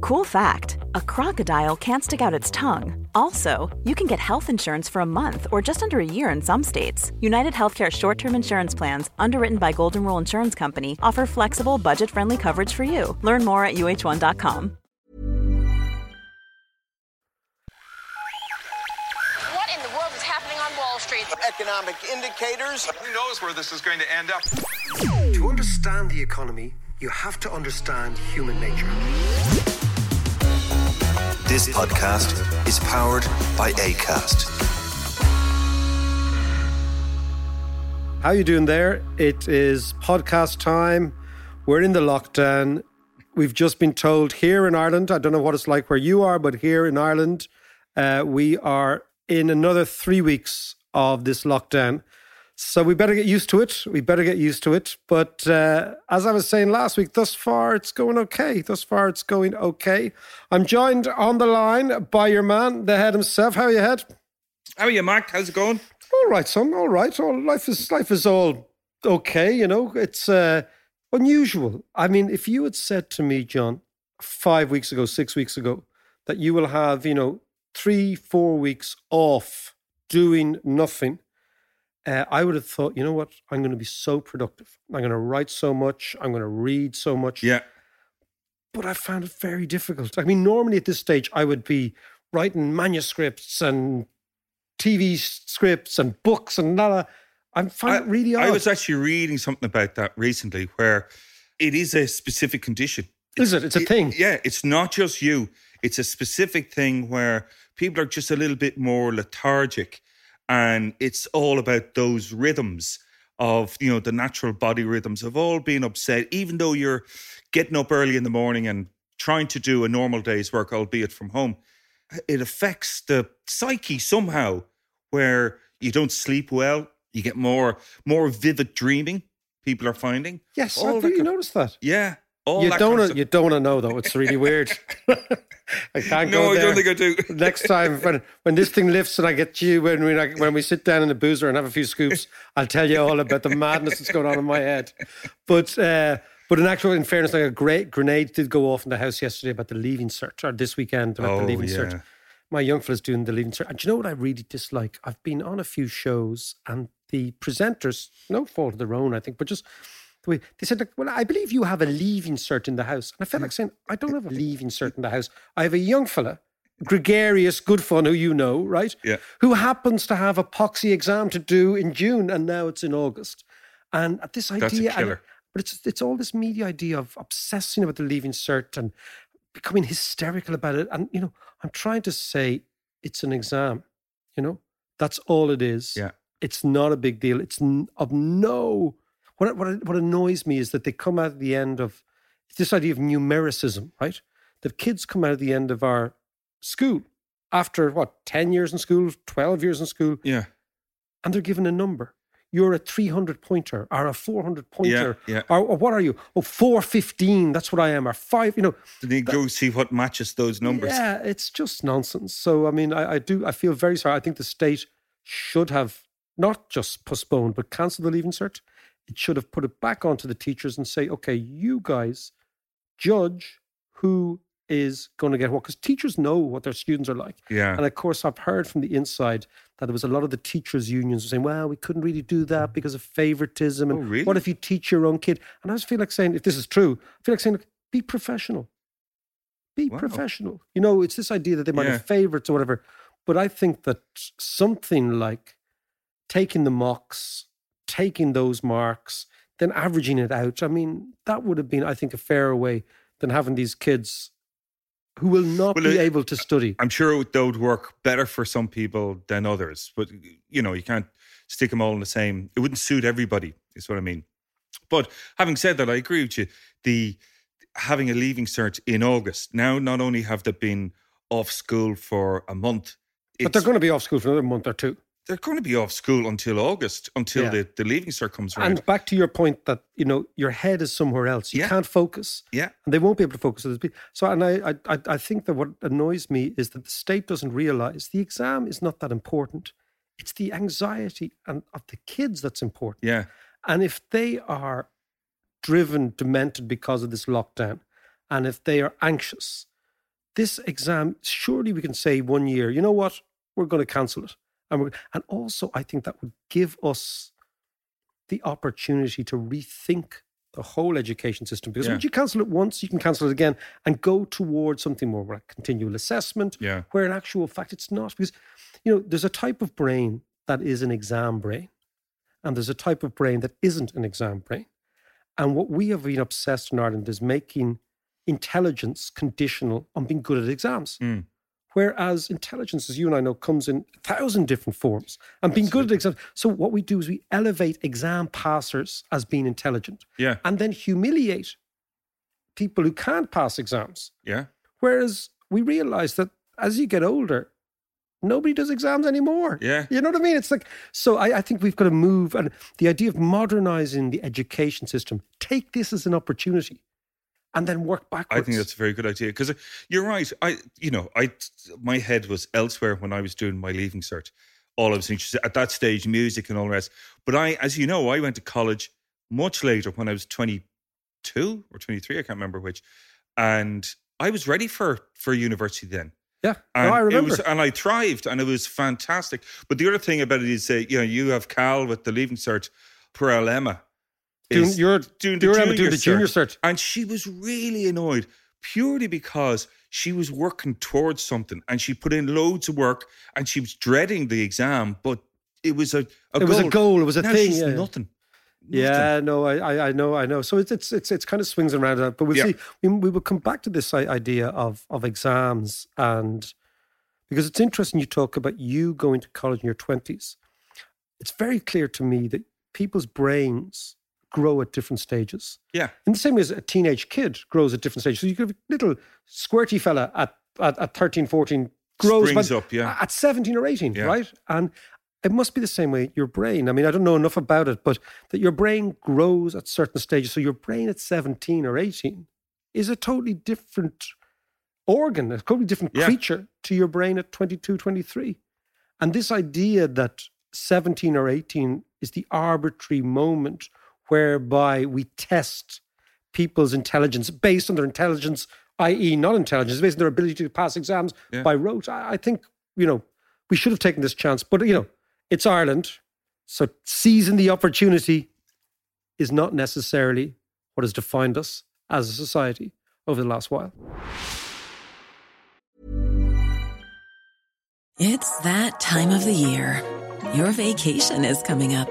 Cool fact a crocodile can't stick out its tongue. Also, you can get health insurance for a month or just under a year in some states. United Healthcare short term insurance plans, underwritten by Golden Rule Insurance Company, offer flexible, budget friendly coverage for you. Learn more at uh1.com. What in the world is happening on Wall Street? economic indicators. Who knows where this is going to end up? To understand the economy, you have to understand human nature. This podcast is powered by ACAST. How you doing there? It is podcast time. We're in the lockdown. We've just been told here in Ireland, I don't know what it's like where you are, but here in Ireland, uh, we are in another three weeks of this lockdown. So we better get used to it. We better get used to it. But uh, as I was saying last week, thus far it's going okay. Thus far it's going okay. I'm joined on the line by your man, the head himself. How are you, head? How are you, Mark? How's it going? All right, son. All right. All life is life is all okay. You know, it's uh, unusual. I mean, if you had said to me, John, five weeks ago, six weeks ago, that you will have, you know, three, four weeks off doing nothing, uh, I would have thought, you know what? I'm going to be so productive. I'm going to write so much. I'm going to read so much. Yeah. But I found it very difficult. I mean, normally at this stage, I would be writing manuscripts and TV scripts and books and la. la. I'm finding it really odd. I was actually reading something about that recently where it is a specific condition. Is it? It's a thing. Yeah, it's not just you. It's a specific thing where people are just a little bit more lethargic and it's all about those rhythms of you know the natural body rhythms of all being upset even though you're getting up early in the morning and trying to do a normal day's work albeit from home it affects the psyche somehow where you don't sleep well you get more more vivid dreaming people are finding yes, All I've really noticed that. yeah all You don't. stuff. you don't want to know though. It's really weird. I can't no go i don't think i do Next time when when this thing lifts and I get you when we when we sit down in the boozer and have a few scoops, I'll tell you all about the madness that's going on in my head. But uh, but in actual, in fairness, like a great grenade did go off in the house yesterday about the leaving cert or this weekend about the Oh, leaving yeah. cert. My young fella's doing the leaving cert. and do you know what I really dislike? I've been on a few shows and the presenters, no fault of their own, I think, but just the they said, like, well, I believe you have a leaving cert in the house. And I felt like saying, I don't have a leaving cert in the house. I have a young fella, gregarious, good fun, who you know, right? Yeah. Who happens to have a poxy exam to do in June and now it's in August. And at this idea, and- but it's it's all this media idea of obsessing about the leaving cert and becoming hysterical about it. And you know, I'm trying to say it's an exam. You know, that's all it is. Yeah. It's not a big deal. It's n- of no. What what what annoys me is that they come out at the end of this idea of numericism, right? That kids come out at the end of our school after what ten years in school, twelve years in school, yeah and they're given a number. You're a 300 pointer or a 400 pointer. yeah. Or, or what are you? Oh, 415. That's what I am. Or five, you know. then you go see what matches those numbers Yeah, it's just nonsense. So, I mean, I, I do, I feel very sorry. I think the state should have not just postponed, but cancelled the leaving cert. It should have put it back onto the teachers and say, okay, you guys judge who is going to get what. Because teachers know what their students are like. yeah And of course, I've heard from the inside that there was a lot of the teachers' unions were saying, well, we couldn't really do that mm. because of favoritism. And Oh, really? what if you teach your own kid? And I just feel like saying, if this is true, I feel like saying, look, be professional. Be Wow. professional. You know, it's this idea that they might Yeah. have favorites or whatever. But I think that something like taking the mocks, taking those marks, then averaging it out, I mean, that would have been, I think, a fairer way than having these kids who will not Well, be it- able to study. I'm sure would- that would work better for some people than others, but you know, you can't stick them all in the same. It wouldn't suit everybody, is what I mean. But having said that, I agree with you. The having a leaving cert in August. Now, not only have they been off school for a month, but they're going to be off school for another month or two. They're going to be off school until August, until Yeah. the, the leaving cert comes around. And back to your point that you know your head is somewhere else. You Yeah. can't focus. yeah, and they won't be able to focus. So, and I, I, I- I think that what annoys me is that the state doesn't realize the exam is not that important. It's the anxiety and of the kids that's important. yeah, And if they are driven, demented because of this lockdown, and if they are anxious, this exam, surely we can say one year, you know what, we're going to cancel it. And, we're, and also, I think that would give us the opportunity to rethink the whole education system. Because Yeah. once you cancel it once, you can cancel it again and go towards something more like continual assessment, yeah, where in actual fact it's not. Because, you know, there's a type of brain that is an exam brain, and there's a type of brain that isn't an exam brain. And what we have been obsessed in Ireland is making intelligence conditional on being good at exams. Mm. Whereas intelligence, as you and I know, comes in a thousand different forms. And being good at exams. So what we do is we elevate exam passers as being intelligent yeah, and then humiliate people who can't pass exams. yeah. Whereas we realize that as you get older, nobody does exams anymore. Yeah. You know what I mean? It's like, so I, I think we've got to move. And the idea of modernizing the education system, take this as an opportunity and then work backwards. I think that's a very good idea because you're right. I, you know, I, my head was elsewhere when I was doing my leaving cert. All I was interested at that stage, music and all the rest. But I, as you know, I went to college much later when I was 22 or 23. I can't remember which, and I was ready for for university then. Yeah. No, And I It remember. was, and I thrived, and it was fantastic. But the other thing about it is, uh, you know, you have Cal with the leaving cert, Emma. Doing- is you're doing the junior doing the junior cert. And she was really annoyed purely because she was working towards something and she put in loads of work and she was dreading the exam, but it was a, a It was a goal, it was a Now thing, yeah. nothing. Yeah, no, I, I, I know, I know. So it's it's it's it's kind of swings and roundabouts. But we'll Yeah. see. We, we will come back to this idea of of exams and because it's interesting. You talk about you going to college in your twenties. It's very clear to me that people's brains grow at different stages. Yeah. In the same way as a teenage kid grows at different stages. So you could have a little squirty fella at at, at 13, 14 grows Springs up, yeah. at 17 or 18, Yeah. right? And it must be the same way your brain. I mean, I don't know enough about it, but that your brain grows at certain stages. So your brain at 17 or 18 is a totally different organ, a totally different Yeah. creature to your brain at 22, 23. And this idea that 17 or 18 is the arbitrary moment whereby we test people's intelligence based on their intelligence, i.e., not intelligence, based on their ability to pass exams Yeah. by rote. I, I think, you know, we should have taken this chance. But, you know, it's Ireland. So seizing the opportunity is not necessarily what has defined us as a society over the last while. It's that time of the year. Your vacation is coming up.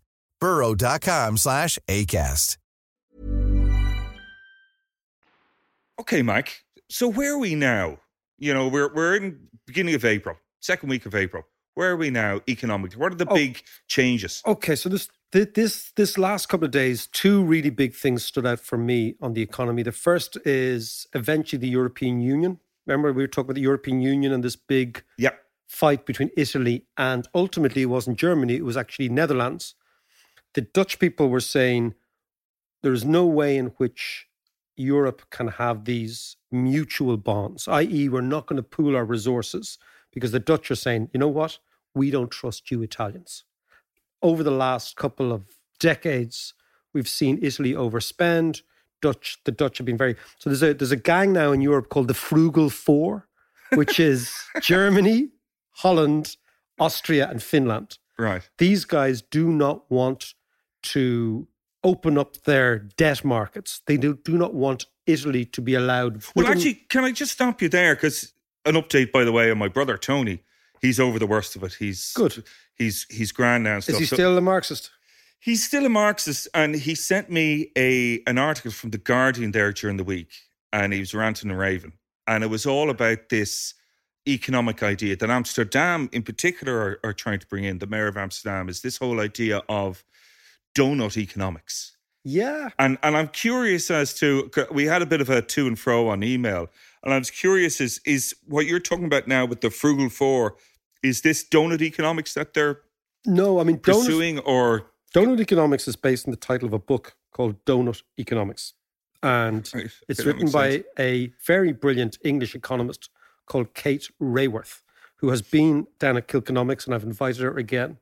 burrow.com slash ACAST. Okay, Mike. So where are we now? You know, we're we're in beginning of April, second week of April. Where are we now economically? What are the Oh. big changes? Okay, so this this this last couple of days, two really big things stood out for me on the economy. The first is eventually the European Union. Remember, we were talking about the European Union and this big Yeah. fight between Italy and ultimately it wasn't Germany, it was actually Netherlands. The Dutch people were saying there is no way in which Europe can have these mutual bonds, i.e., we're not going to pool our resources because the Dutch are saying, you know what? We don't trust you Italians. Over the last couple of decades, we've seen Italy overspend. Dutch, the Dutch have been very so. There's a there's a gang now in Europe called the Frugal Four, which is Germany, Holland, Austria, and Finland. Right. These guys do not want to open up their debt markets. They do, do not want Italy to be allowed. Well, actually, can I just stop you there? Because an update, by the way, on my brother Tony. He's over the worst of it. He's Good. He's he's grand now. Is he So- still a Marxist? He's still a Marxist, and he sent me a an article from the Guardian there during the week, and he was ranting and raving, and it was all about this economic idea that Amsterdam, in particular, are, are trying to bring in. The mayor of Amsterdam is this whole idea of donut economics, Yeah. and and I'm curious as to we had a bit of a to and fro on email, and I was curious is is what you're talking about now with the frugal four, is this donut economics that they're No, I mean, donut, pursuing, or donut economics is based on the title of a book called Donut Economics. And Right, it's okay, written by sense. a very brilliant English economist called Kate Raworth, who has been down at Kilkenomics, and I've invited her again.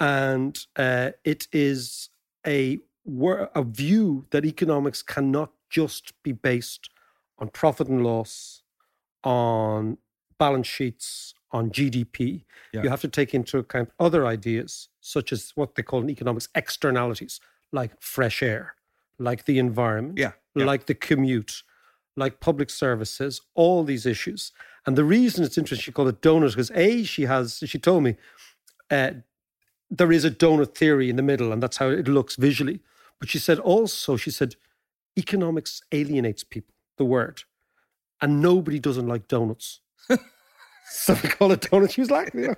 And uh, it is a, a view that economics cannot just be based on profit and loss, on balance sheets, on GDP. Yeah. You have to take into account other ideas, such as what they call in economics externalities, like fresh air, like the environment, Yeah, yeah. like the commute, like public services, all these issues. And the reason it's interesting, she called it donut, because A, she has, she told me, uh, there is a donut theory in the middle, and that's how it looks visually. But she said also, she said, economics alienates people, the word, and nobody doesn't like donuts. so we call it donuts. She was like, you know.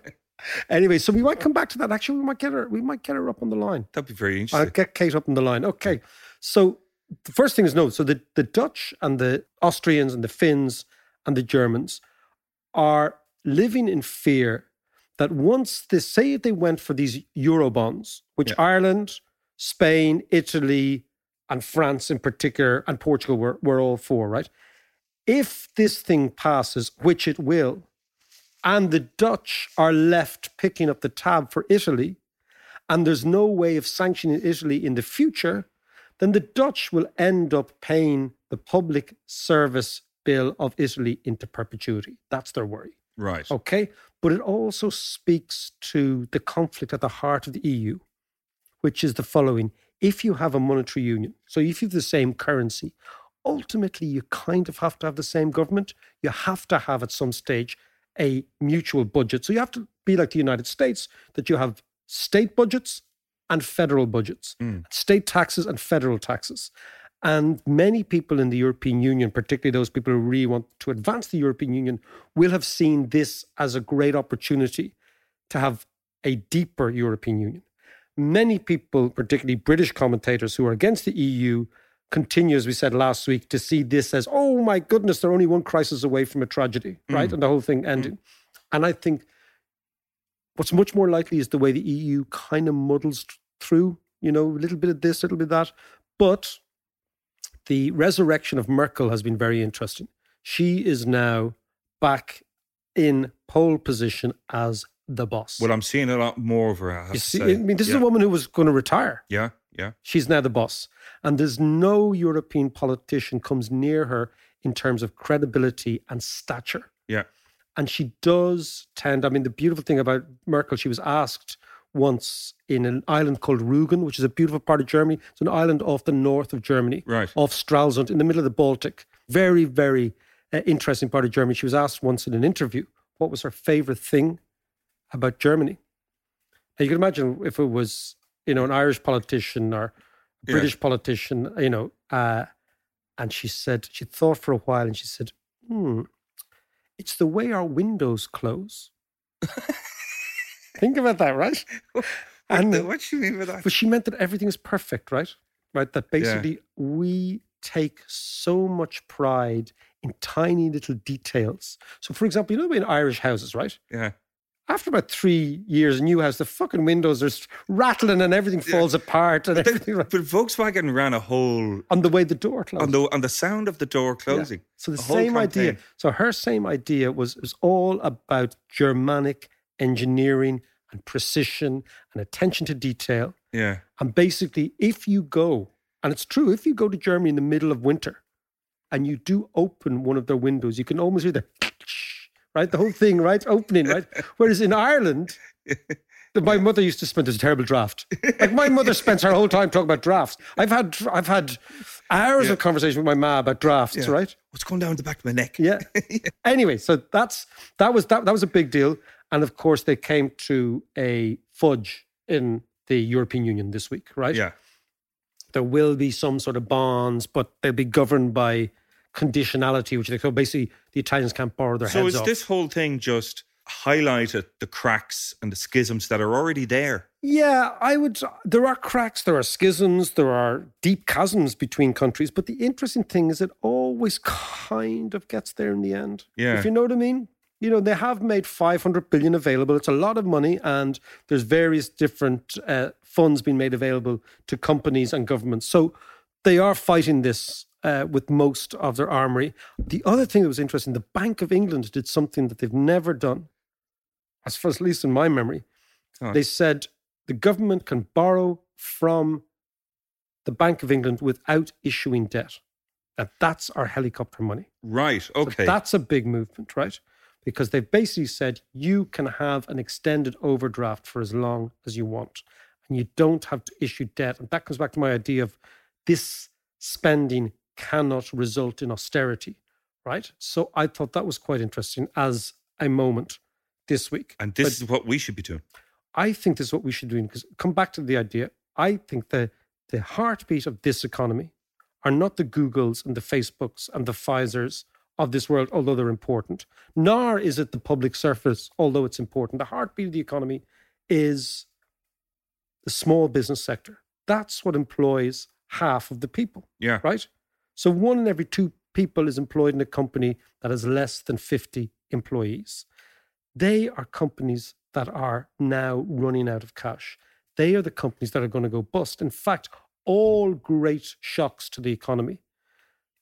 anyway, so we might come back to that. Actually, we might get her, we might get her up on the line. that'd be very interesting. I'll get Kate up on the line. Okay. So the first thing is no. So the, the Dutch and the Austrians and the Finns and the Germans are living in fear that once they say they went for these euro bonds, which Yeah. Ireland, Spain, Italy, and France in particular, and Portugal were, were all for, right? If this thing passes, which it will, and the Dutch are left picking up the tab for Italy, and there's no way of sanctioning Italy in the future, then the Dutch will end up paying the public service bill of Italy into perpetuity. That's their worry. right. Okay. But it also speaks to the conflict at the heart of the EU, which is the following. If you have a monetary union, so if you have the same currency, ultimately you kind of have to have the same government. You have to have at some stage a mutual budget. So you have to be like the United States, that you have state budgets and federal budgets, hmm. state taxes and federal taxes. And many people in the European Union, particularly those people who really want to advance the European Union, will have seen this as a great opportunity to have a deeper European Union. Many people, particularly British commentators who are against the EU, continue, as we said last week, to see this as, oh my goodness, they're only one crisis away from a tragedy, mm. right? And the whole thing ending. Mm. And I think what's much more likely is the way the EU kind of muddles through, you know, a little bit of this, a little bit of that. But the resurrection of Merkel has been very interesting. She is now back in pole position as the boss. Well, I'm seeing a lot more of her. I have you to see, say. I mean, this yeah. is a woman who was going to retire. Yeah, yeah. She's now the boss. And there's no European politician comes near her in terms of credibility and stature. Yeah. And she does tend, I mean, the beautiful thing about Merkel, she was asked once in an island called Rügen, which is a beautiful part of Germany. It's an island off the north of Germany, Right. off Stralsund, in the middle of the Baltic. Very, very uh, interesting part of Germany. She was asked once in an interview what was her favorite thing about Germany. Now, you can imagine if it was, you know, an Irish politician or a Yeah. British politician, you know, uh, and she said, she thought for a while and she said, hmm, it's the way our windows close. Think about that, right? and what, what do you mean by that? But she meant that everything is perfect, right? Right. That basically yeah. we take so much pride in tiny little details. So, for example, you know in Irish houses, right? Yeah. After about three years, a new house, the fucking windows are rattling and everything falls yeah. apart and but everything. But Volkswagen ran a whole on the way the door closed. On the on the sound of the door closing. Yeah. So the same idea. So her same idea was was all about Germanic engineering and precision and attention to detail. Yeah. And basically, if you go, and it's true, if you go to Germany in the middle of winter and you do open one of their windows, you can almost hear the right, the whole thing, right, opening, right. Whereas in Ireland, my mother used to spend a terrible draft. Like my mother spends her whole time talking about drafts. I've had I've had hours yeah. of conversation with my ma about drafts, yeah. right? What's going down the back of my neck? Yeah. yeah. Anyway, so that's that was that that was a big deal. And of course, they came to a fudge in the European Union this week, right? Yeah. There will be some sort of bonds, but they'll be governed by conditionality, which they call basically the Italians can't borrow their so heads So is this whole thing just highlighted the cracks and the schisms that are already there? Yeah, I would. There are cracks, there are schisms, there are deep chasms between countries. But the interesting thing is, it always kind of gets there in the end. Yeah. If you know what I mean? You know they have made 500 billion available. It's a lot of money and there's various different uh, funds being made available to companies and governments. So they are fighting this uh, with most of their armory. The other thing that was interesting the bank of england did something that they've never done. As far as at least in my memory oh. they said the government can borrow from the bank of england without issuing debt. And that's our helicopter money. Right okay. so that's a big movement right because they've basically said you can have an extended overdraft for as long as you want and you don't have to issue debt. And that comes back to my idea of this spending cannot result in austerity, right? So I thought that was quite interesting as a moment this week. And this but is what we should be doing. I think this is what we should be doing because come back to the idea. I think the the heartbeat of this economy are not the Googles and the Facebooks and the Pfizers of this world, although they're important. Nor is it the public surface, although it's important. The heartbeat of the economy is the small business sector. That's what employs half of the people. Yeah. Right? So one in every two people is employed in a company that has less than 50 employees. They are companies that are now running out of cash. They are the companies that are going to go bust. In fact, all great shocks to the economy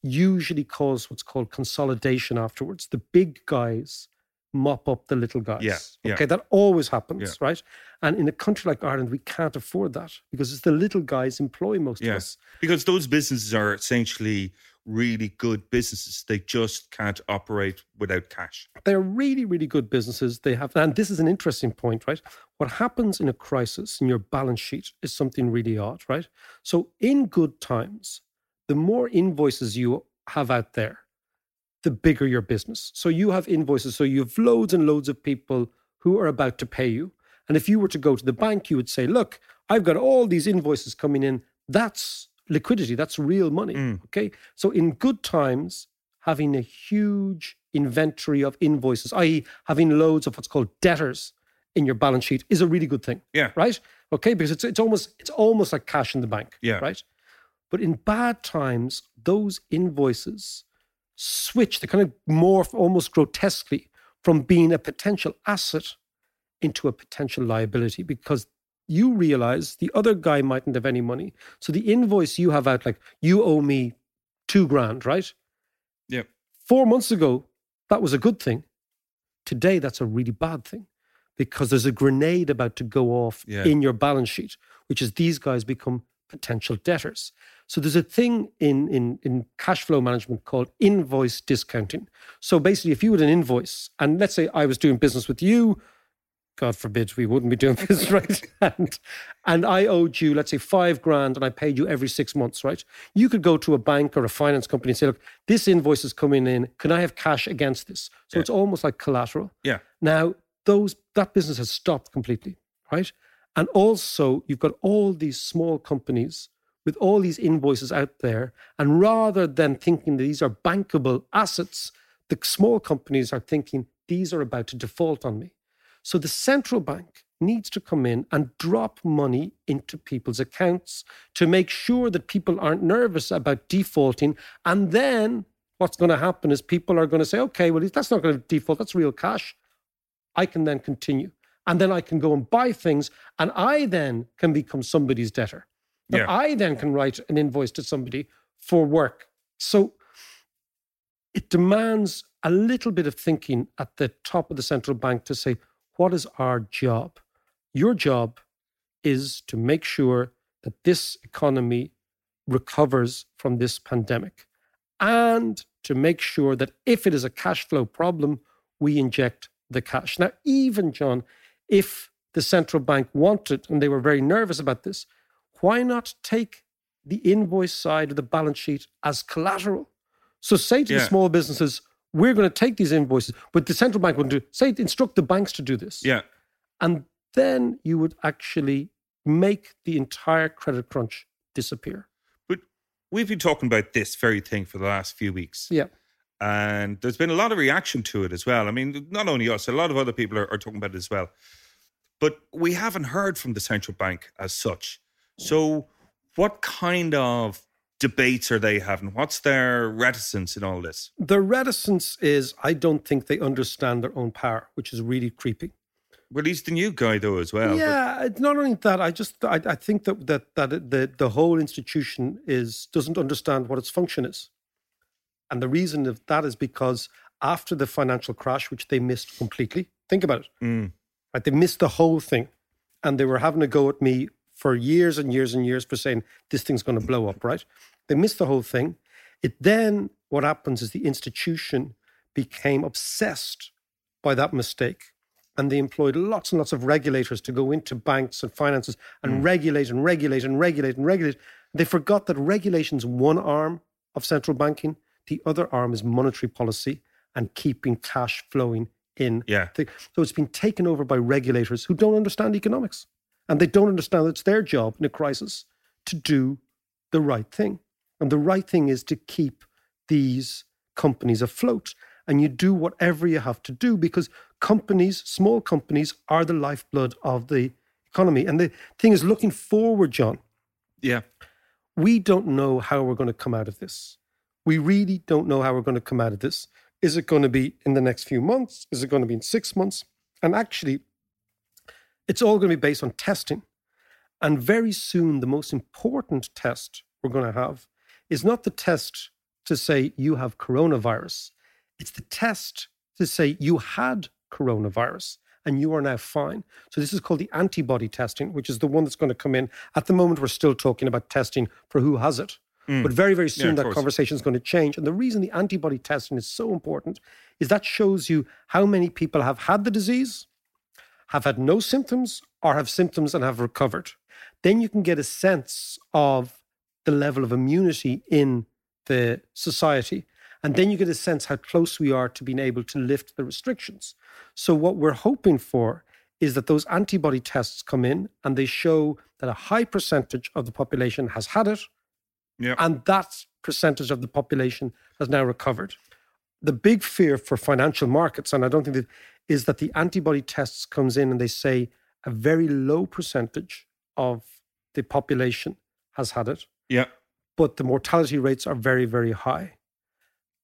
usually cause what's called consolidation afterwards. The big guys mop up the little guys. Yeah, yeah. Okay, that always happens, yeah. right? And in a country like Ireland, we can't afford that because it's the little guys employ most of us. Because those businesses are essentially really good businesses. They just can't operate without cash. They're really, really good businesses. They have, and this is an interesting point, right? What happens in a crisis in your balance sheet is something really odd, right? So in good times, the more invoices you have out there, the bigger your business. So you have invoices. So you have loads and loads of people who are about to pay you. And if you were to go to the bank, you would say, look, I've got all these invoices coming in. That's liquidity. That's real money. Mm. Okay. So in good times, having a huge inventory of invoices, i.e., having loads of what's called debtors in your balance sheet is a really good thing. Yeah. Right? Okay. Because it's it's almost it's almost like cash in the bank. Yeah. Right. But in bad times, those invoices switch, they kind of morph almost grotesquely from being a potential asset into a potential liability because you realize the other guy mightn't have any money. So the invoice you have out, like you owe me two grand, right? Yeah. Four months ago, that was a good thing. Today, that's a really bad thing because there's a grenade about to go off yeah. in your balance sheet, which is these guys become potential debtors. So there's a thing in, in, in cash flow management called invoice discounting. So basically, if you had an invoice, and let's say I was doing business with you, God forbid we wouldn't be doing this, right? and, and I owed you, let's say, five grand, and I paid you every six months, right? You could go to a bank or a finance company and say, look, this invoice is coming in. Can I have cash against this? So yeah. it's almost like collateral. Yeah. Now, those that business has stopped completely, right? And also, you've got all these small companies with all these invoices out there. And rather than thinking these are bankable assets, the small companies are thinking these are about to default on me. So the central bank needs to come in and drop money into people's accounts to make sure that people aren't nervous about defaulting. And then what's going to happen is people are going to say, okay, well, that's not going to default, that's real cash. I can then continue. And then I can go and buy things, and I then can become somebody's debtor. And Yeah. I then can write an invoice to somebody for work. So it demands a little bit of thinking at the top of the central bank to say, what is our job? Your job is to make sure that this economy recovers from this pandemic and to make sure that if it is a cash flow problem, we inject the cash. Now, even, John, if the central bank wanted, and they were very nervous about this, why not take the invoice side of the balance sheet as collateral? So say to the small businesses, we're going to take these invoices, but the central bank wouldn't do say instruct the banks to do this. Yeah. And then you would actually make the entire credit crunch disappear. But we've been talking about this very thing for the last few weeks. Yeah. And there's been a lot of reaction to it as well. I mean, not only us, a lot of other people are, are talking about it as well. But we haven't heard from the central bank as such. So, what kind of debates are they having? What's their reticence in all this? The reticence is I don't think they understand their own power, which is really creepy. Well, he's the new guy, though, as well. yeah, it's not only that. I just I, I think that that that the the whole institution is doesn't understand what its function is, and the reason of that is because after the financial crash, which they missed completely. Think about it. Mm. Right, they missed the whole thing, and they were having a go at me for years and years and years for saying this thing's going to blow up. Right? They missed the whole thing. It then what happens is the institution became obsessed by that mistake and they employed lots and lots of regulators to go into banks and finances and hmm. regulate and regulate and regulate and regulate. They forgot that regulation's one arm of central banking, the other arm is monetary policy and keeping cash flowing in. Yeah. The- So it's been taken over by regulators who don't understand economics and they don't understand that it's their job in a crisis to do the right thing. And the right thing is to keep these companies afloat. And you do whatever you have to do because companies, small companies, are the lifeblood of the economy. And the thing is, looking forward, John, Yeah. we don't know how we're going to come out of this. We really don't know how we're going to come out of this. Is it going to be in the next few months? Is it going to be in six months? And actually, it's all going to be based on testing. And very soon, the most important test we're going to have is not the test to say you have coronavirus, it's the test to say you had coronavirus and you are now fine. So, this is called the antibody testing, which is the one that's going to come in. At the moment, we're still talking about testing for who has it. Mm. But very, very soon, of that conversation is going to change. And the reason the antibody testing is so important is that shows you how many people have had the disease, have had no symptoms, or have symptoms and have recovered. Then you can get a sense of the level of immunity in the society. And then you get a sense how close we are to being able to lift the restrictions. So, what we're hoping for is that those antibody tests come in and they show that a high percentage of the population has had it, Yeah. and that percentage of the population has now recovered. The big fear for financial markets, and I don't think that is that the antibody tests comes in and they say a very low percentage of the population has had it, Yeah. but the mortality rates are very, very high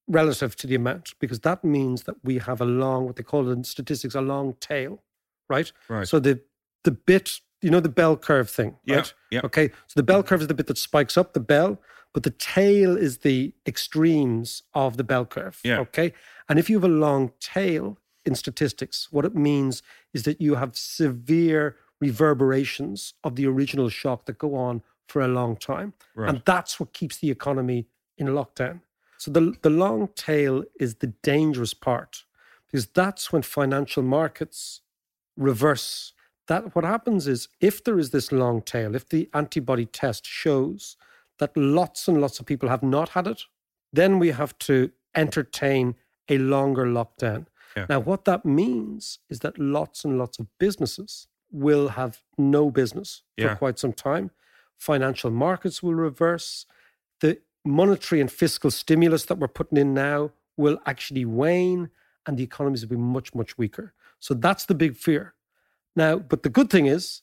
relative to the amount, because that means that we have a long, what they call in statistics, a long tail, right? Right. So the the bit, you know, the bell curve thing, Yeah, right? yeah. Okay. So the bell curve is the bit that spikes up the bell, but the tail is the extremes of the bell curve. Yeah. Okay. And if you have a long tail in statistics, what it means is that you have severe reverberations of the original shock that go on for a long time. Right. And that's what keeps the economy in lockdown. So the, the long tail is the dangerous part because that's when financial markets reverse. That what happens is if there is this long tail, if the antibody test shows that lots and lots of people have not had it, then we have to entertain a longer lockdown. Yeah. Now, what that means is that lots and lots of businesses will have no business Yeah. for quite some time. Financial markets will reverse. The monetary and fiscal stimulus that we're putting in now will actually wane and the economies will be much, much weaker. So that's the big fear. Now, but the good thing is,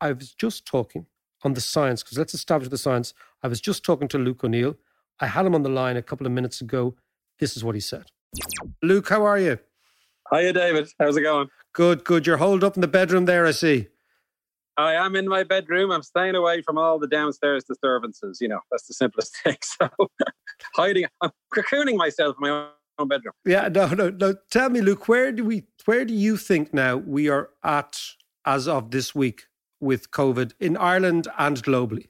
I was just talking on the science, because let's establish the science. I was just talking to Luke O'Neill. I had him on the line a couple of minutes ago. This is what he said. Luke, how are you? Hiya, David. How's it going? Good, good. You're holed up in the bedroom there, I see. I am in my bedroom. I'm staying away from all the downstairs disturbances. You know, that's the simplest thing. So, hiding, I'm cocooning myself in my own bedroom. Yeah, no, no, no. Tell me, Luke, where do we, where do you think now we are at as of this week with COVID in Ireland and globally?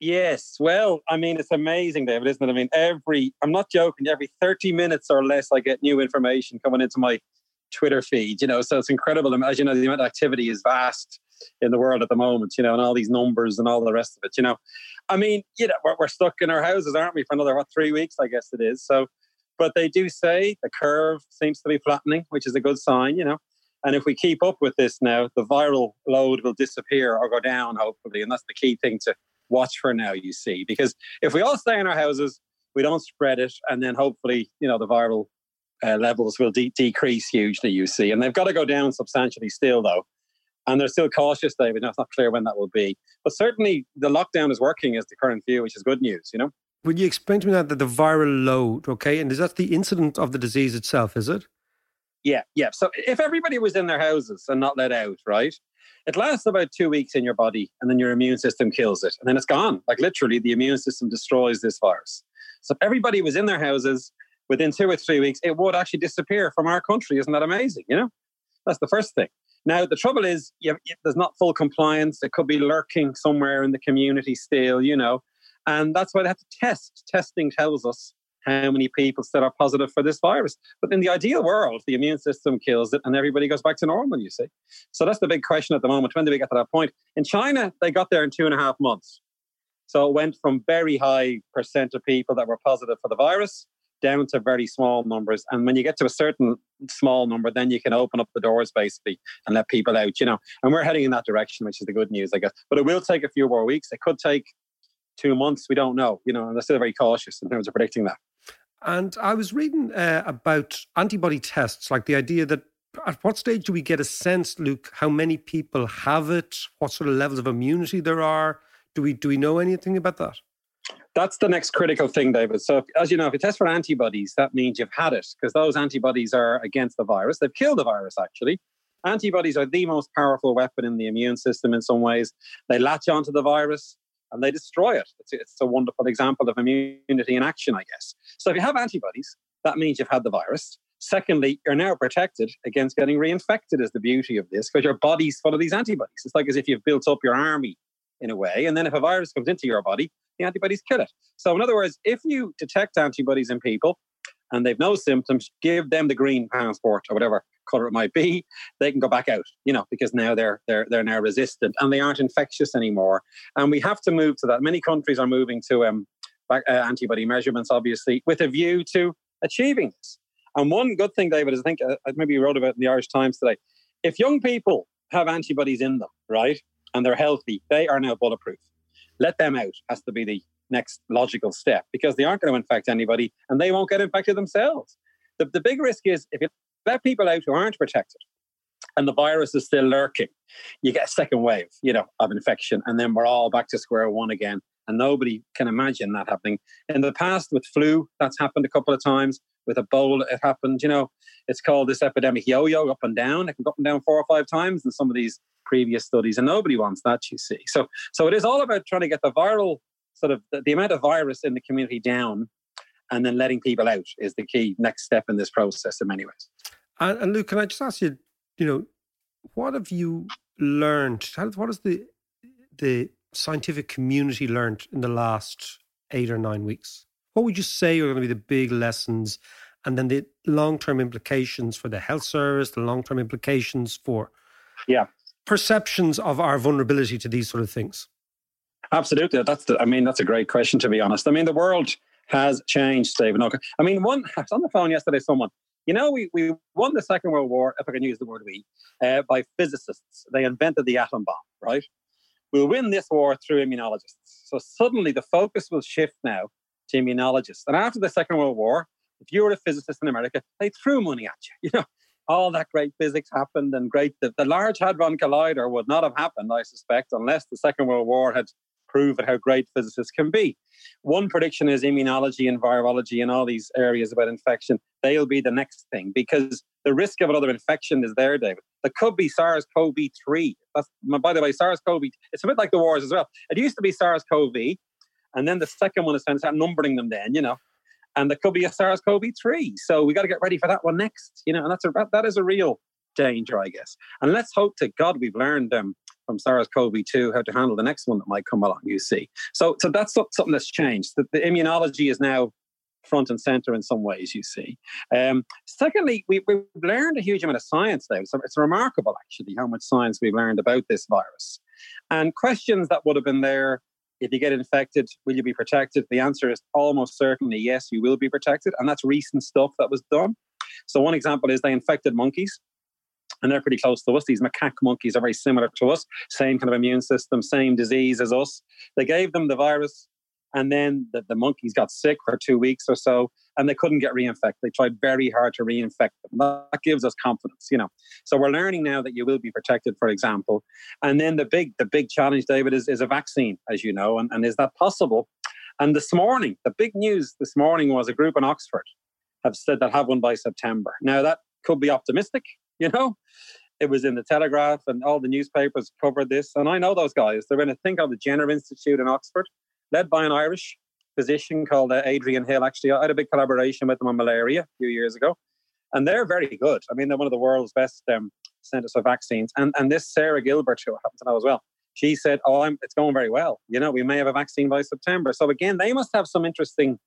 Yes. Well, I mean, it's amazing, David, isn't it? I mean, every, I'm not joking, every 30 minutes or less, I get new information coming into my Twitter feed, you know, so it's incredible. As you know, the amount of activity is vast in the world at the moment, you know, and all these numbers and all the rest of it, you know. I mean, you know, we're, we're stuck in our houses, aren't we, for another, what, three weeks, I guess it is. So, but they do say the curve seems to be flattening, which is a good sign, you know. And if we keep up with this now, the viral load will disappear or go down, hopefully. And that's the key thing to watch for now, you see. Because if we all stay in our houses, we don't spread it, and then hopefully, you know, the viral uh, levels will de- decrease hugely, you see. And they've got to go down substantially still, though. And they're still cautious, David. Now, it's not clear when that will be. But certainly the lockdown is working, is the current view, which is good news, you know? Would you explain to me that, that the viral load, okay? And is that the incident of the disease itself, is it? Yeah, yeah. So if everybody was in their houses and not let out, right? It lasts about two weeks in your body and then your immune system kills it and then it's gone. Like literally, the immune system destroys this virus. So if everybody was in their houses within two or three weeks, it would actually disappear from our country. Isn't that amazing? You know, that's the first thing. Now, the trouble is, you, have, there's not full compliance. It could be lurking somewhere in the community still, you know, and that's why they have to test. Testing tells us how many people that are positive for this virus. But in the ideal world, the immune system kills it and everybody goes back to normal, you see. So that's the big question at the moment. When do we get to that point? In China, they got there in two and a half months. So it went from very high percent of people that were positive for the virus down to very small numbers. And when you get to a certain small number, then you can open up the doors basically and let people out, you know. And we're heading in that direction, which is the good news, I guess. But it will take a few more weeks. It could take two months. We don't know, you know, and they're still very cautious in terms of predicting that. And I was reading uh, about antibody tests, like the idea that at what stage do we get a sense, Luke, how many people have it, what sort of levels of immunity there are? Do we do we know anything about that? That's the next critical thing, David. So, if, as you know, if you test for antibodies, that means you've had it because those antibodies are against the virus. They've killed the virus, actually. Antibodies are the most powerful weapon in the immune system in some ways. They latch onto the virus, and they destroy it. It's, it's, a wonderful example of immunity in action, I guess. So if you have antibodies, that means you've had the virus. Secondly, you're now protected against getting reinfected, is the beauty of this, because your body's full of these antibodies. It's like as if you've built up your army in a way. And then if a virus comes into your body, the antibodies kill it. So, in other words, if you detect antibodies in people and they've no symptoms, give them the green passport or whatever color it might be, they can go back out, you know, because now they're they're they're now resistant and they aren't infectious anymore. And we have to move to that. Many countries are moving to um, back, uh, antibody measurements, obviously, with a view to achieving this. And one good thing, David, is I think uh, maybe you wrote about in the Irish Times today. If young people have antibodies in them, right, and they're healthy, they are now bulletproof. Let them out has to be the next logical step because they aren't going to infect anybody and they won't get infected themselves. The, the big risk is if you let people out who aren't protected and the virus is still lurking, you get a second wave, you know, of infection, and then we're all back to square one again. And nobody can imagine that happening. In the past, with flu, that's happened a couple of times. With Ebola, it happened. You know, it's called this epidemic yo-yo, up and down. It can go up and down four or five times in some of these previous studies, and nobody wants that. You see, so so it is all about trying to get the viral sort of the, the amount of virus in the community down and then letting people out is the key next step in this process in many ways. And, and Luke, can I just ask you, you know, what have you learned? What has the the scientific community learned in the last eight or nine weeks? What would you say are going to be the big lessons, and then the long term implications for the health service, the long term implications for yeah perceptions of our vulnerability to these sort of things? Absolutely, that's the. I mean, that's a great question to be honest. I mean, the world has changed, Stephen. Okay. I mean, one. I was on the phone yesterday. Someone, you know, we we won the Second World War, if I can use the word "we," uh, by physicists. They invented the atom bomb, right? We'll win this war through immunologists. So suddenly, the focus will shift now to immunologists. And after the Second World War, if you were a physicist in America, they threw money at you. You know, all that great physics happened and great. The, the Large Hadron Collider would not have happened, I suspect, unless the Second World War had proven how great physicists can be. One prediction is immunology and virology and all these areas about infection. They'll be the next thing because the risk of another infection is there, David. There could be SARS-CoV-3. That's, by the way, SARS-CoV. It's a bit like the wars as well. It used to be SARS-CoV, and then the second one is to start numbering them. Then you know, and there could be a SARS-CoV-3. So we got to get ready for that one next. You know, and that's a that is a real danger, I guess. And let's hope to God we've learned um, from SARS-CoV-2 how to handle the next one that might come along. You see, so so that's something that's changed. The, the immunology is now front and center in some ways. You see. Um, secondly, we, we've learned a huge amount of science now. So it's remarkable, actually, how much science we've learned about this virus. And questions that would have been there if you get infected, will you be protected? The answer is almost certainly yes, you will be protected. And that's recent stuff that was done. So, one example is they infected monkeys, and they're pretty close to us. These macaque monkeys are very similar to us, same kind of immune system, same disease as us. They gave them the virus, and then the, the monkeys got sick for two weeks or so, and they couldn't get reinfected. They tried very hard to reinfect them. That gives us confidence, you know. So we're learning now that you will be protected, for example. And then the big, the big challenge, David, is, is a vaccine, as you know, and, and is that possible? And this morning, the big news this morning was a group in Oxford have said they'll have one by September. Now that could be optimistic, you know. It was in the Telegraph and all the newspapers covered this. And I know those guys. They're in a thing called the Jenner Institute in Oxford led by an Irish physician called uh, Adrian Hill. Actually, I had a big collaboration with them on malaria a few years ago, and they're very good. I mean, they're one of the world's best um, centers for vaccines. And and this Sarah Gilbert, who I happen to know as well, she said, "Oh, I'm, it's going very well. You know, we may have a vaccine by September." So again, they must have some interesting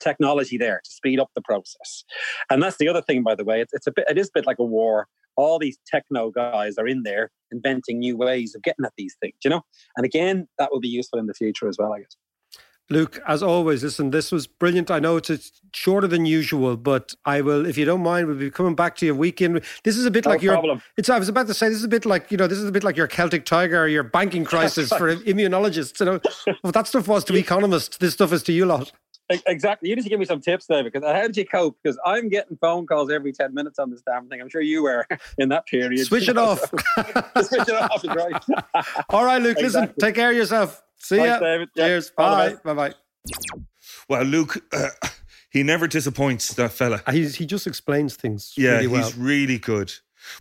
technology there to speed up the process. And that's the other thing, by the way. It's, it's a bit. It is a bit like a war all these techno guys are in there inventing new ways of getting at these things, you know? And again, that will be useful in the future as well, I guess. Luke, as always, listen, this was brilliant. I know it's, shorter than usual, but I will, if you don't mind, we'll be coming back to you weekend. This is a bit no like your. problem. It's. I was about to say this is a bit like you know this is a bit like your Celtic Tiger or your banking crisis for immunologists. You know, if that stuff was to economists, this stuff is to you lot. Exactly. You need to give me some tips there because how did you cope? Because I'm getting phone calls every 10 minutes on this damn thing. I'm sure you were in that period. Switch it off. Switch it off is right. All right, Luke. Exactly. Listen, take care of yourself. See Thanks, ya. David. Cheers. Yeah. Bye. Bye. Bye. Well, Luke, uh, he never disappoints, that fella. He's, he just explains things Yeah, really well. he's really good.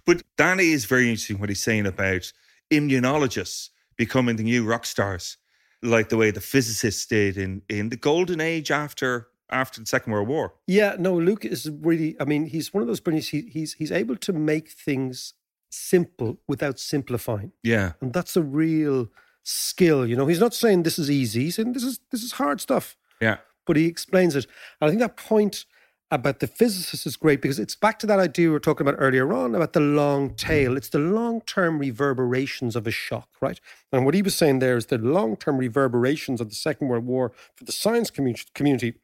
But Danny is very interesting what he's saying about immunologists becoming the new rock stars, like the way the physicists did in, in the golden age after after the Second World War. Yeah, no, Luke is really. I mean, he's one of those brilliant. He, he's he's able to make things simple without simplifying, Yeah. and that's a real skill. You know, he's not saying this is easy. He's saying this is this is hard stuff, Yeah. but he explains it. And I think that point about the physicist is great because it's back to that idea we were talking about earlier on about the long tail. It's the long term reverberations of a shock, right? And what he was saying there is the long term reverberations of the Second World War for the science community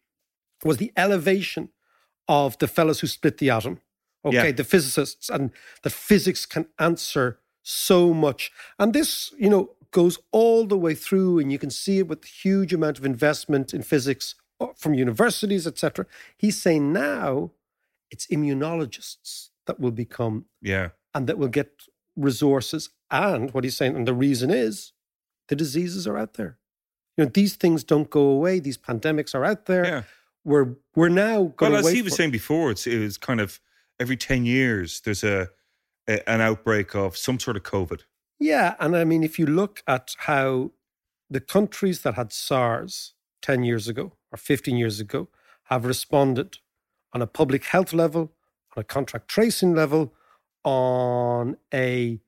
was the elevation of the fellows who split the atom. Okay, Yeah. the physicists and the physics can answer so much. And this, you know, goes all the way through, and you can see it with the huge amount of investment in physics uh, Uh, from universities, etc. He's saying now it's immunologists that will become Yeah. and that will get resources. And what he's saying, and the reason is the diseases are out there. You know, these things don't go away. These pandemics are out there. Yeah. We're we're now going Well, as he was saying before, it's, it was kind of every 10 years there's a, a an outbreak of some sort of COVID. Yeah, and I mean, if you look at how the countries that had SARS 10 years ago or 15 years ago have responded on a public health level, on a contract tracing level, on a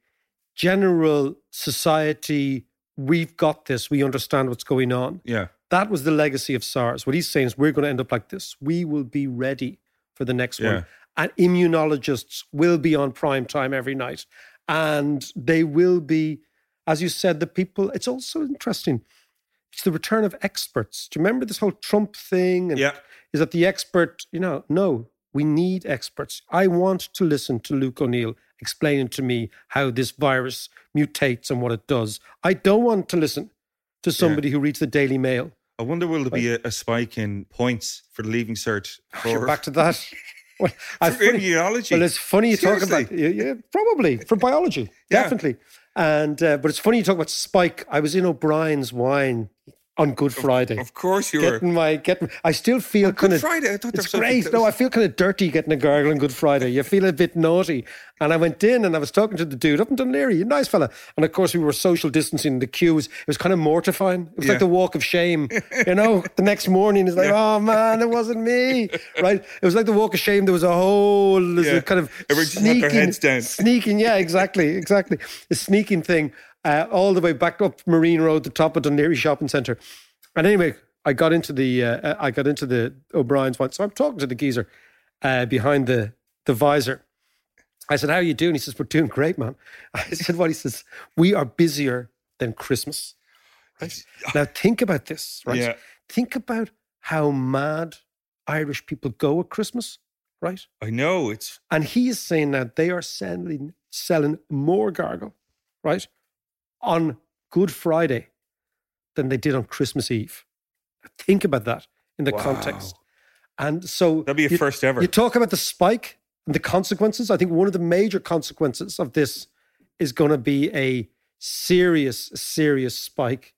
general society, we've got this, we understand what's going on. Yeah. That was the legacy of SARS. What he's saying is we're going to end up like this. We will be ready for the next Yeah. one. And immunologists will be on prime time every night. And they will be, as you said, the people. It's also interesting. It's the return of experts. Do you remember this whole Trump thing? And Yeah. Is that the expert? You know, no, we need experts. I want to listen to Luke O'Neill explaining to me how this virus mutates and what it does. I don't want to listen to somebody who reads the Daily Mail. I wonder will there be a, a spike in points for the leaving cert? You're back to that. Well, For immunology. Well, it's funny you talk about yeah, yeah, probably for biology, Yeah. definitely. And uh, but it's funny you talk about Spike. I was in O'Brien's wine on Good Friday. Of course you're Getting my getting, I still feel kind of Friday? I thought it's was great. that No, I feel kind of dirty getting a gargle on Good Friday. You feel a bit naughty. And I went in and I was talking to the dude up in Dunleary, a nice fella. And of course, we were social distancing. The queue was it was kind of mortifying. It was Yeah. like the walk of shame. You know, the next morning it's like, oh man, it wasn't me. Right? It was like the walk of shame. There was a whole Yeah. a kind of Everyone sneaking, heads down. sneaking. Yeah, exactly, exactly. The sneaking thing uh, all the way back up Marine Road, the top of Dunleary Shopping Centre. And anyway, I got into the uh, I got into the O'Brien's one. So I'm talking to the geezer uh, behind the the visor. I said, "How are you doing?" He says, "We're doing great, man." I said, "What?" He says, "We are busier than Christmas." Right? Now think about this, right? Yeah. Think about how mad Irish people go at Christmas, right? I know it's And he is saying that they are selling selling more gargle, right, on Good Friday than they did on Christmas Eve. Think about that in the Wow. context. And so That'd be a you- first ever. You talk about the spike and the consequences. I think one of the major consequences of this is going to be a serious, serious spike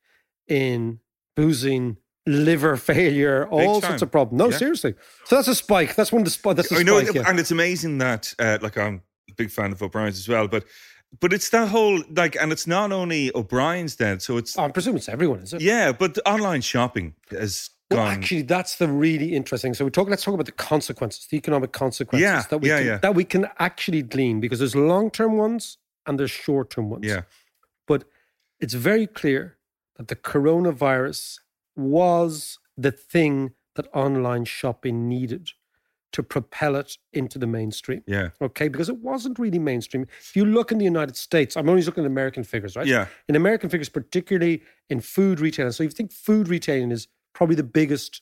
in boozing, liver failure, all sorts time. of problems. No, Yeah. seriously. So that's a spike. That's one of the spikes. That's a I know, spike. yeah. and it's amazing that uh, like I'm a big fan of O'Brien's as well, but but it's that whole like, and it's not only O'Brien's then, so it's I presume it's everyone, is it? yeah, but online shopping has Well, gone. actually, that's the really interesting. So we talk. Let's talk about the consequences, the economic consequences Yeah, that we yeah, can, yeah. that we can actually glean because there's long term ones and there's short term ones. yeah, But it's very clear that the coronavirus was the thing that online shopping needed to propel it into the mainstream. yeah, Okay, because it wasn't really mainstream. If you look in the United States, I'm only looking at American figures, right? Yeah. In American figures, particularly in food retailing. So if you think food retailing is probably the biggest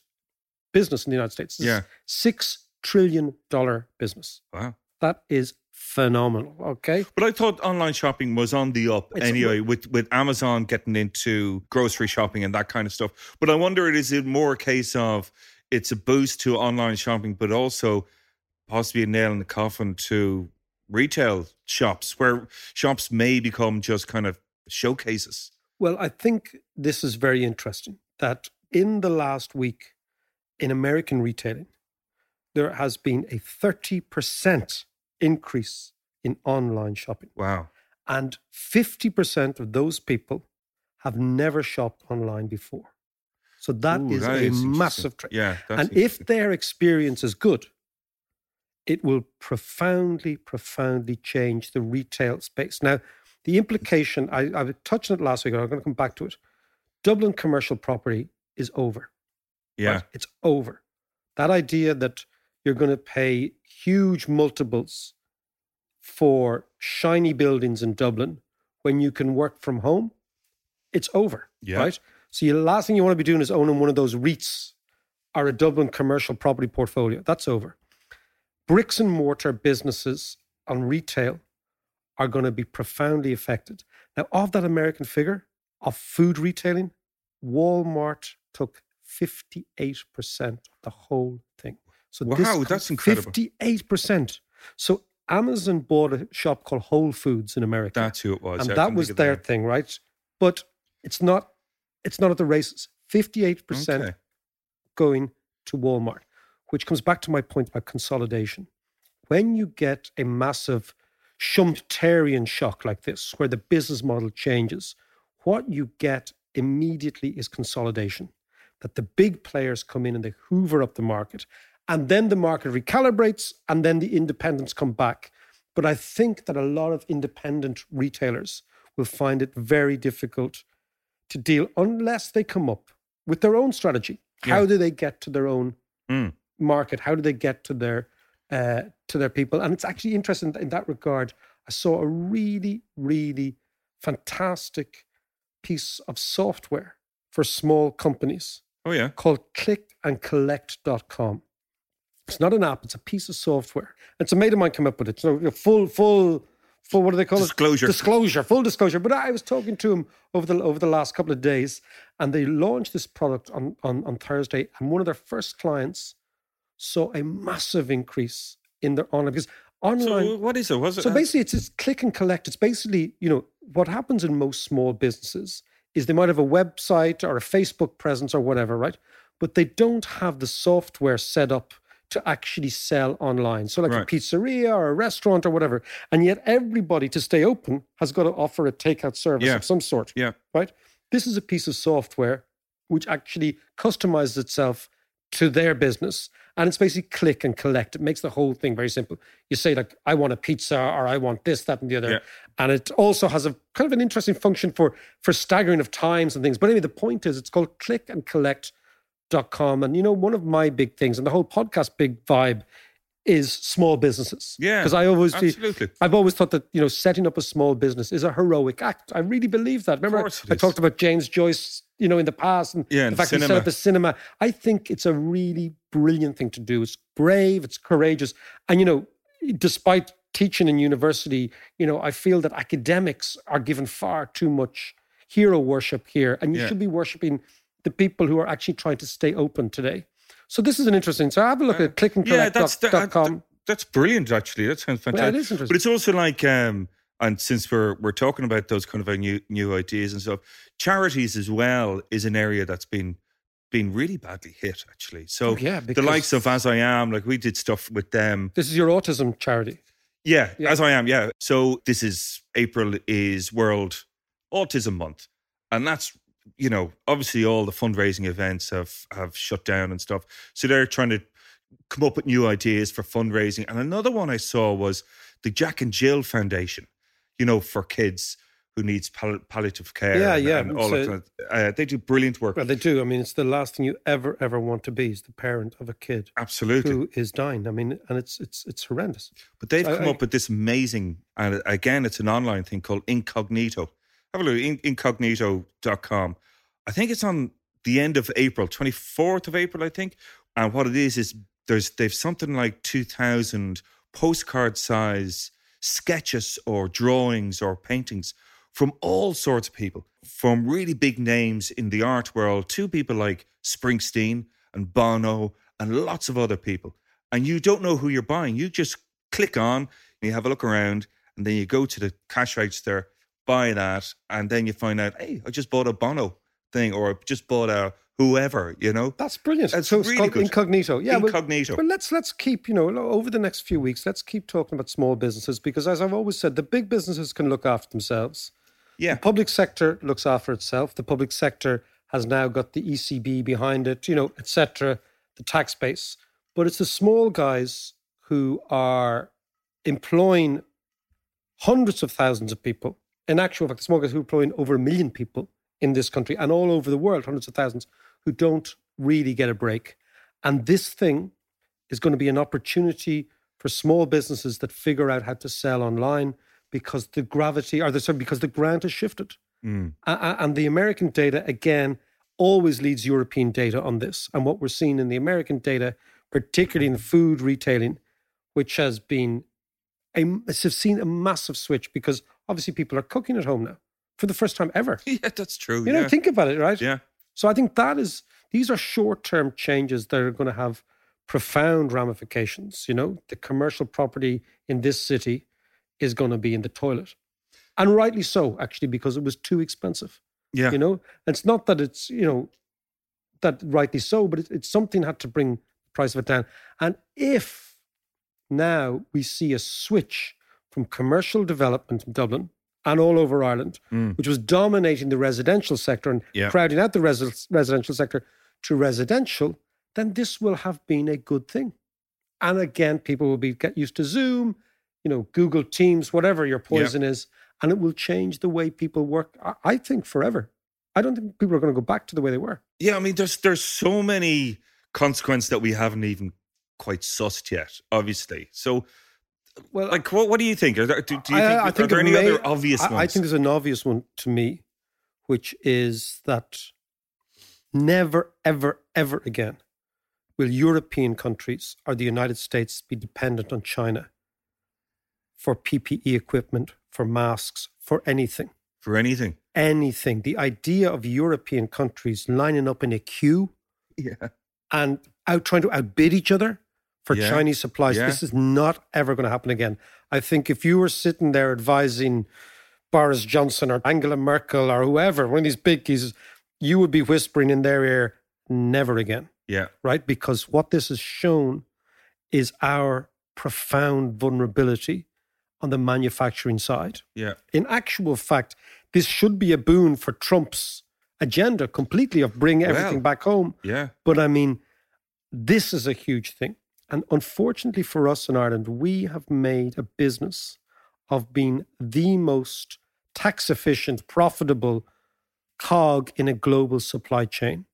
business in the United States, Yeah. six trillion dollar business. wow. That is phenomenal. Okay. But I thought online shopping was on the up It's- anyway, with with Amazon getting into grocery shopping and that kind of stuff. But I wonder, is it more a case of it's a boost to online shopping, but also possibly a nail in the coffin to retail shops, where shops may become just kind of showcases. Well, I think this is very interesting that in the last week in American retailing, there has been a 30% increase in online shopping. Wow. And 50% of those people have never shopped online before. So that Ooh, is that a is massive trend. Yeah, and if their experience is good, it will profoundly, profoundly change the retail space. Now, the implication, I, I was touching it last week, and I'm going to come back to it. Dublin commercial property is over. Yeah. right? It's over. That idea that you're going to pay huge multiples for shiny buildings in Dublin when you can work from home, it's over. Yeah. Right? So the last thing you want to be doing is owning one of those REITs or a Dublin commercial property portfolio. That's over. Bricks and mortar businesses on retail are going to be profoundly affected. Now, of that American figure of food retailing, Walmart took 58% of the whole thing. So this Wow, that's incredible. 58%. So Amazon bought a shop called Whole Foods in America. That's who it was. and I that was think of the their name. thing, right? But it's not it's not at the races. 58% Okay. going to Walmart, which comes back to my point about consolidation. When you get a massive Schumpeterian shock like this, where the business model changes, what you get immediately is consolidation. That the big players come in and they hoover up the market, and then the market recalibrates, and then the independents come back. But I think that a lot of independent retailers will find it very difficult to deal unless they come up with their own strategy. How Yeah. do they get to their own Mm. market? How do they get to their uh, to their people? And it's actually interesting in that regard. I saw a really, really fantastic piece of software for small companies Oh yeah. called clickandcollect.com. It's not an app, it's a piece of software. It's a mate of mine come up with it. So you know, full, full, full, what do they call Disclosure. it? Disclosure. Disclosure, Full disclosure. But I was talking to him over the over the last couple of days, and they launched this product on, on, on Thursday. And one of their first clients saw a massive increase in their online because online. So what is it? Was it? So basically, it's, it's click and collect. It's basically, you know, what happens in most small businesses is they might have a website or a Facebook presence or whatever, right? But they don't have the software set up to actually sell online. So, like Right. a pizzeria or a restaurant or whatever. And yet, everybody to stay open has got to offer a takeout service Yeah. of some sort, yeah. right? This is a piece of software which actually customizes itself to their business. And it's basically click and collect. It makes the whole thing very simple. You say, like, I want a pizza or I want this, that, and the other. Yeah. And it also has a kind of an interesting function for for staggering of times and things. But anyway, the point is it's called click and collect.com. And you know, one of my big things and the whole podcast big vibe is small businesses. Yeah, Because I always absolutely. I've always thought that, you know, setting up a small business is a heroic act. I really believe that. Remember, I talked about James Joyce, you know, in the past and Yeah, the fact he set cinema. up a cinema. I think it's a really brilliant thing to do. It's brave, it's courageous. And, you know, despite teaching in university, you know, I feel that academics are given far too much hero worship here. And you Yeah. should be worshiping the people who are actually trying to stay open today. So this is an interesting. So have a look at click and Yeah, that's dot, dot com. that's brilliant. Actually, that sounds Yeah, fantastic. it is interesting. But it's also like, um, and since we're we're talking about those kind of uh, new new ideas and stuff, charities as well is an area that's been been really badly hit. Actually, so Oh, yeah, the likes of As I Am, like we did stuff with them. This is your autism charity. Yeah, Yeah. as I am. Yeah. So this is April is World Autism Month, and that's you know obviously all the fundraising events have have shut down and stuff. So they're trying to come up with new ideas for fundraising. And another one I saw was the Jack and Jill Foundation. You know, for kids who needs pal- palliative care. Yeah, and, yeah. and all that So- kind of, uh, they do brilliant work. Well, they do. I mean, it's the last thing you ever, ever want to be is the parent of a kid Absolutely. who is dying. I mean, and it's it's it's horrendous. But they've So come I- up with this amazing, and again, it's an online thing called Incognito. Have a look, in, incognito.com. I think it's on the end of April, 24th of April, I think. And what it is, is there's they've something like 2,000 postcard size sketches or drawings or paintings from all sorts of people, from really big names in the art world to people like Springsteen and Bono and lots of other people. And you don't know who you're buying. You just click on, you have a look around, and then you go to the cash register, buy that, and then you find out, hey, I just bought a Bono thing or I just bought a whoever, you know? That's brilliant. That's so it's really called good. incognito. Yeah, well- Incognito. But let's let's keep you know over the next few weeks. Let's keep talking about small businesses because, as I've always said, the big businesses can look after themselves. Yeah. The public sector looks after itself. The public sector has now got the ECB behind it, you know, etc. The tax base, but it's the small guys who are employing hundreds of thousands of people. In actual fact, the guys who employ over a million people in this country and all over the world, hundreds of thousands, who don't really get a break. And this thing is going to be an opportunity for small businesses that figure out how to sell online because the gravity, or the, sorry, because the grant has shifted. Mm. A- And the American data, again, always leads European data on this. And what we're seeing in the American data, particularly in food retailing, which has been a, has seen a massive switch because obviously people are cooking at home now for the first time ever. Yeah, that's true. You know, yeah. think about it, right? Yeah. So I think that is these are short term changes that are going to have profound ramifications. You know, the commercial property in this city is going to be in the toilet, and rightly so, actually, because it was too expensive. Yeah. You know, And it's not that it's you know that rightly so, but it, it's something had to bring the price of it down. And if now we see a switch from commercial development in Dublin and all over Ireland, Mm. which was dominating the residential sector and Yeah. crowding out the resi- residential sector to residential, then this will have been a good thing. And again, people will be get used to Zoom, you know, Google Teams, whatever your poison is, and it will change the way people work. I, I think forever. I don't think people are going to go back to the way they were. Yeah, I mean, there's there's so many consequences that we haven't even quite sussed yet. Obviously, so well, like, what, what do you think? Are there, do, do you I- think, I are there any may- other obvious I. I think there's an obvious one to me, which is that never, ever, ever again will European countries or the United States be dependent on China for PPE equipment, for masks, for anything. for anything. Anything. The idea of European countries lining up in a queue Yeah. and out trying to outbid each other for Yeah. Chinese supplies. Yeah. This is not ever going to happen again. I think if you were sitting there advising Boris Johnson or Angela Merkel or whoever, one of these biggies, you would be whispering in their ear, never again, Yeah. right? Because what this has shown is our profound vulnerability on the manufacturing side. Yeah. In actual fact, this should be a boon for Trump's agenda completely of bring everything Well, back home. Yeah. But I mean, this is a huge thing. And unfortunately for us in Ireland, we have made a business of being the most tax efficient, profitable cog in a global supply chain.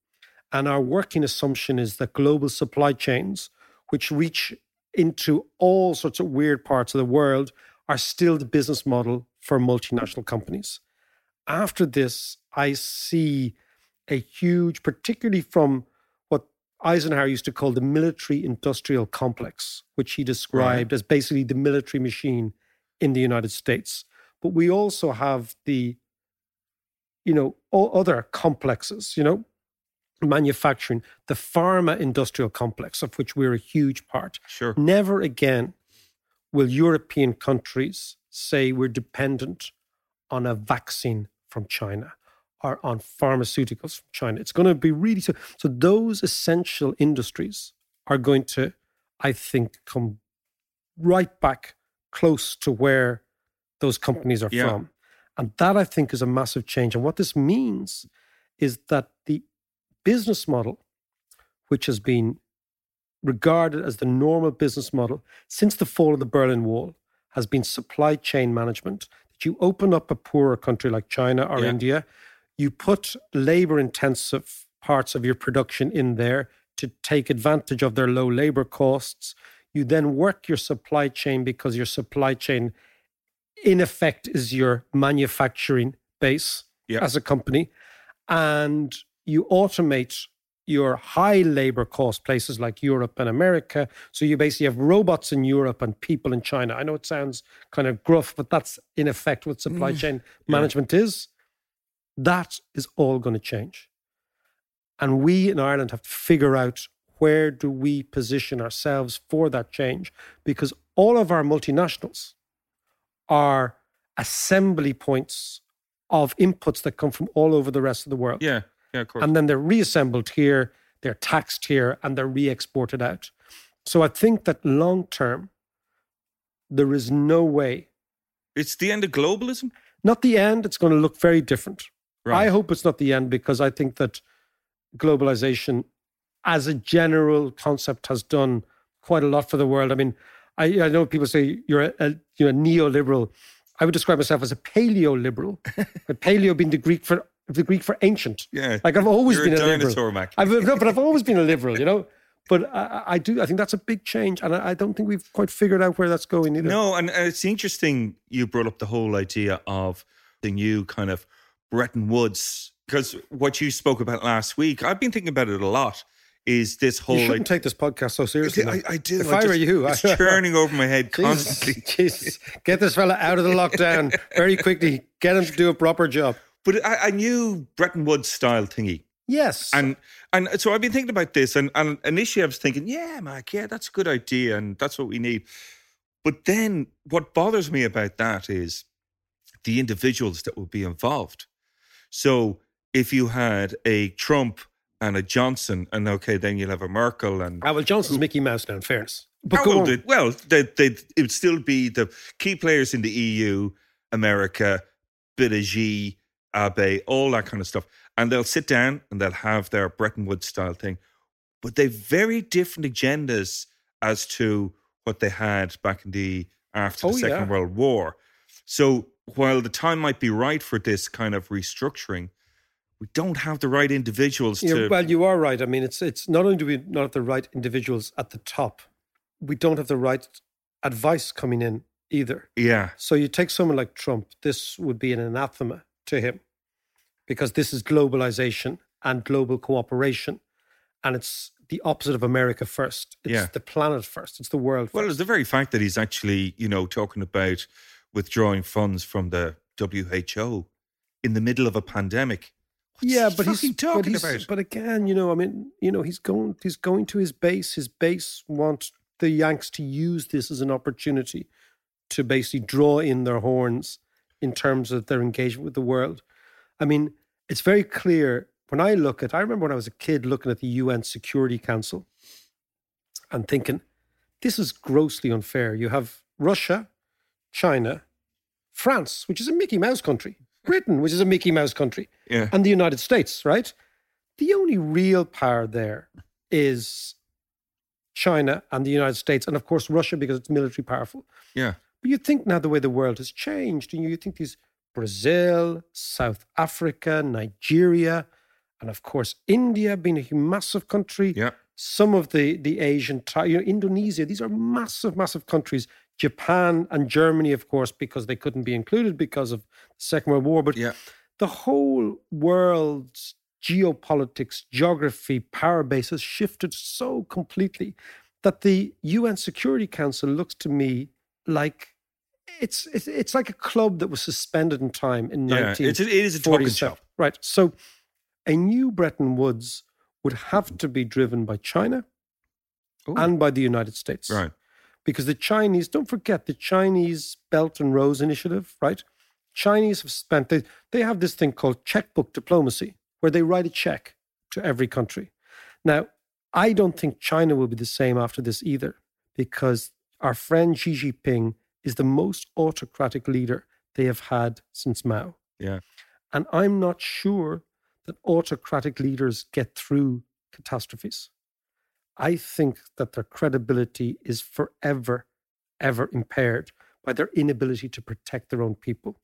And our working assumption is that global supply chains, which reach into all sorts of weird parts of the world, are still the business model for multinational companies. After this, I see a huge, particularly from Eisenhower used to call the military industrial complex, which he described as basically the military machine in the United States. But we also have the, you know, all other complexes, you know, manufacturing, the pharma industrial complex, of which we're a huge part. Sure. Never again will European countries say we're dependent on a vaccine from China or on pharmaceuticals from China. It's going to be really so. So those essential industries are going to, I think, come right back close to where those companies are Yeah. from. And that I think is a massive change. And what this means is that the business model, which has been regarded as the normal business model since the fall of the Berlin Wall, has been supply chain management. That you open up a poorer country like China or Yeah. India, you put labor intensive parts of your production in there to take advantage of their low labor costs. You then work your supply chain because your supply chain, in effect, is your manufacturing base Yeah. as a company. And you automate your high labor cost places like Europe and America. So you basically have robots in Europe and people in China. I know it sounds kind of gruff, but that's in effect what supply Mm, chain yeah. management is. That is all going to change. And we in Ireland have to figure out where do we position ourselves for that change because all of our multinationals are assembly points of inputs that come from all over the rest of the world. Yeah. Yeah, of course. And then they're reassembled here, they're taxed here, and they're re exported out. So I think that long term, there is no way, it's the end of globalism. not the end, it's going to look very different. Right. I hope it's not the end because I think that globalization as a general concept has done quite a lot for the world. I mean, I, I know people say you're a, a you're a neoliberal. I would describe myself as a paleo-liberal. but paleo being the Greek for the Greek for ancient. Yeah. Like I've always You're been a a, liberal. Mac. I've, no, but I've always been a liberal, you know. But I, I- do. I think that's a big change, and I, I don't think we've quite figured out where that's going either. No, and it's interesting you brought up the whole idea of the new kind of Bretton Woods, because what you spoke about last week, I've been thinking about it a lot, is this whole you shouldn't like, take this podcast so seriously. I. I do. If I I, were you, it's I, churning over my head constantly. Jesus, get this fella out of the lockdown very quickly. Get him to do a proper job. But I, I knew Bretton Woods style thingy. Yes, And and so I've been thinking about this, and, and initially I was thinking, yeah, Mac, yeah, that's a good idea, and that's what we need. But then what bothers me about that is the individuals that will be involved. So if you had a Trump and a Johnson, and okay, then you'll have a Merkel and Ah, well, Johnson's Mickey Mouse now. In fairness, but Oh, well, they, well, they, they, it would still be the key players in the EU, America, bit of G, Abe, all that kind of stuff. And they'll sit down and they'll have their Bretton Woods style thing. But they've very different agendas as to what they had back in the after the Oh, Second yeah. World War. So while the time might be right for this kind of restructuring, we don't have the right individuals Yeah, to well, you are right. I mean, it's it's not only do we not have the right individuals at the top, we don't have the right advice coming in either. Yeah. So you take someone like Trump, this would be an anathema to him because this is globalization and global cooperation. And it's the opposite of America first. It's Yeah. the planet first. It's the world Well, it's the very fact that he's actually, you know, talking about withdrawing funds from the WHO in the middle of a pandemic. What's yeah, but he's talking but he's- about? But again, you know, I mean, you know, he's going he's going to his base. His base want the Yanks to use this as an opportunity to basically draw in their horns in terms of their engagement with the world. I mean, it's very clear when I look at, I remember when I was a kid looking at the UN Security Council and thinking, this is grossly unfair. You have Russia, China, France, which is a Mickey Mouse country, Britain, which is a Mickey Mouse country, Yeah. and the United States, right? The only real power there is China and the United States, and of course Russia because it's military powerful. Yeah. But you think now the way the world has changed, and you think these Brazil, South Africa, Nigeria, and of course India being a massive country. Yeah. Some of the the Asian, you know, Indonesia. These are massive, massive countries. Japan and Germany, of course, because they couldn't be included because of the Second World War. But Yeah. the whole world's geopolitics, geography, power base has shifted so completely that the UN Security Council looks to me like it's it's, it's like a club that was suspended in time in Yeah, 1947. it's it is a talking shop. Right. So a new Bretton Woods would have to be driven by China and by the United States. Right. Because the Chinese, don't forget the Chinese Belt and Road Initiative, right? Chinese have spent, they, they have this thing called checkbook diplomacy, where they write a check to every country. Now, I don't think China will be the same after this either, because our friend Xi Jinping is the most autocratic leader they have had since Mao. Yeah. And I'm not sure that autocratic leaders get through catastrophes. I think that their credibility is forever, ever impaired by their inability to protect their own people,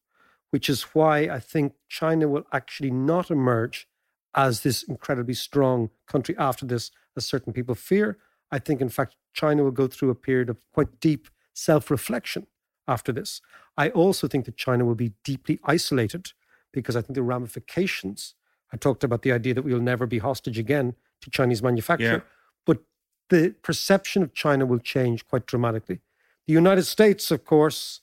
which is why I think China will actually not emerge as this incredibly strong country after this, as certain people fear. I think, in fact, China will go through a period of quite deep self reflection after this. I also think that China will be deeply isolated because I think the ramifications. I talked about the idea that we will never be hostage again to Chinese manufacture, Yeah. The perception of China will change quite dramatically. The United States, of course,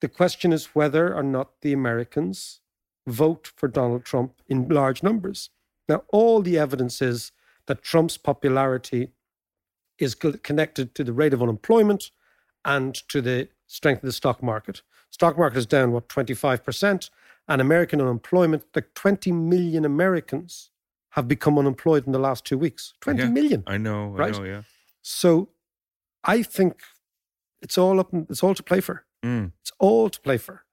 the question is whether or not the Americans vote for Donald Trump in large numbers. Now, all the evidence is that Trump's popularity is connected to the rate of unemployment and to the strength of the stock market. Stock market is down what 25% and American unemployment like 20 million Americans have become unemployed in the last 2 weeks. Twenty Yeah. million. I know. I Right? know. Yeah. So I think it's all up it's all to play for. Mm. It's all to play for.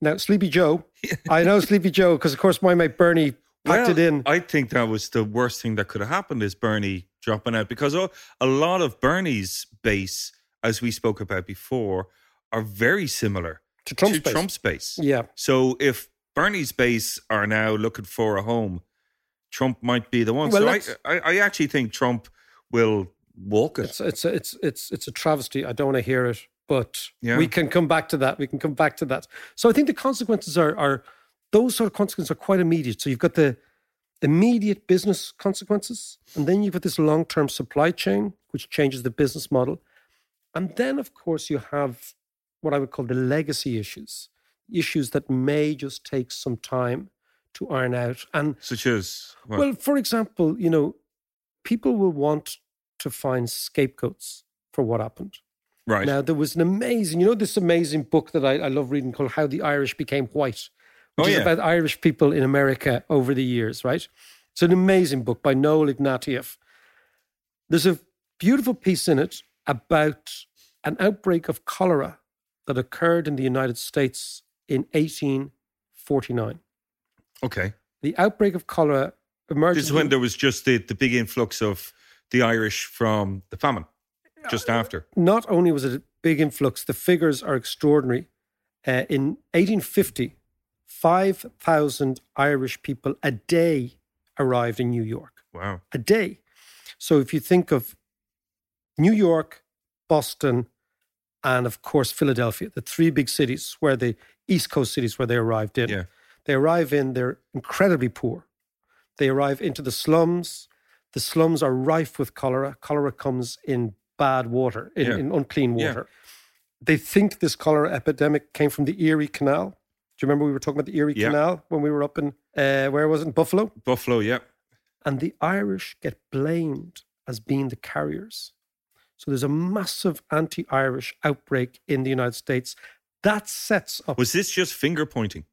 Now, Sleepy Joe, I know Sleepy Joe because, of course, my mate Bernie packed it in. I think that was the worst thing that could have happened is Bernie dropping out because a lot of Bernie's base, as we spoke about before, are very similar To Trump's base. Trump's base. Yeah. So if Bernie's base are now looking for a home, Trump might be the one. Well, so I, I, I actually think Trump will walk it. It's it's it's it's it's a travesty. I don't want to hear it, but Yeah. we can come back to that. We can come back to that. So I think the consequences are are those sort of consequences are quite immediate. So you've got the immediate business consequences, and then you've got this long term supply chain, which changes the business model, and then of course you have what I would call the legacy issues, issues that may just take some time to iron out, and Such as what? well, for example, you know, people will want to find scapegoats for what happened. right. Now, there was an amazing, you know, this amazing book that I, I love reading called How the Irish Became White, oh, which Oh, is yeah. about Irish people in America over the years, right? It's an amazing book by Noel Ignatiev. There's a beautiful piece in it about an outbreak of cholera that occurred in the United States in 1849. Okay. The outbreak of cholera emerged. This is when there was just the, the big influx of the Irish from the famine, just after. not only was it a big influx, the figures are extraordinary. Uh, in 1850, 5,000 Irish people a day arrived in New York. Wow. A day. So if you think of New York, Boston, and of course Philadelphia, the three big cities where the East Coast cities where they arrived in. Yeah. They arrive in, they're incredibly poor. They arrive into the slums. The slums are rife with cholera. Cholera comes in bad water, in, Yeah. in unclean Yeah. water. They think this cholera epidemic came from the Erie Canal. Do you remember we were talking about the Erie Yeah. Canal when we were up in, uh, where was it, in Buffalo? Buffalo, yeah. And the Irish get blamed as being the carriers. So there's a massive anti Irish outbreak in the United States. That sets up. Was this just finger pointing?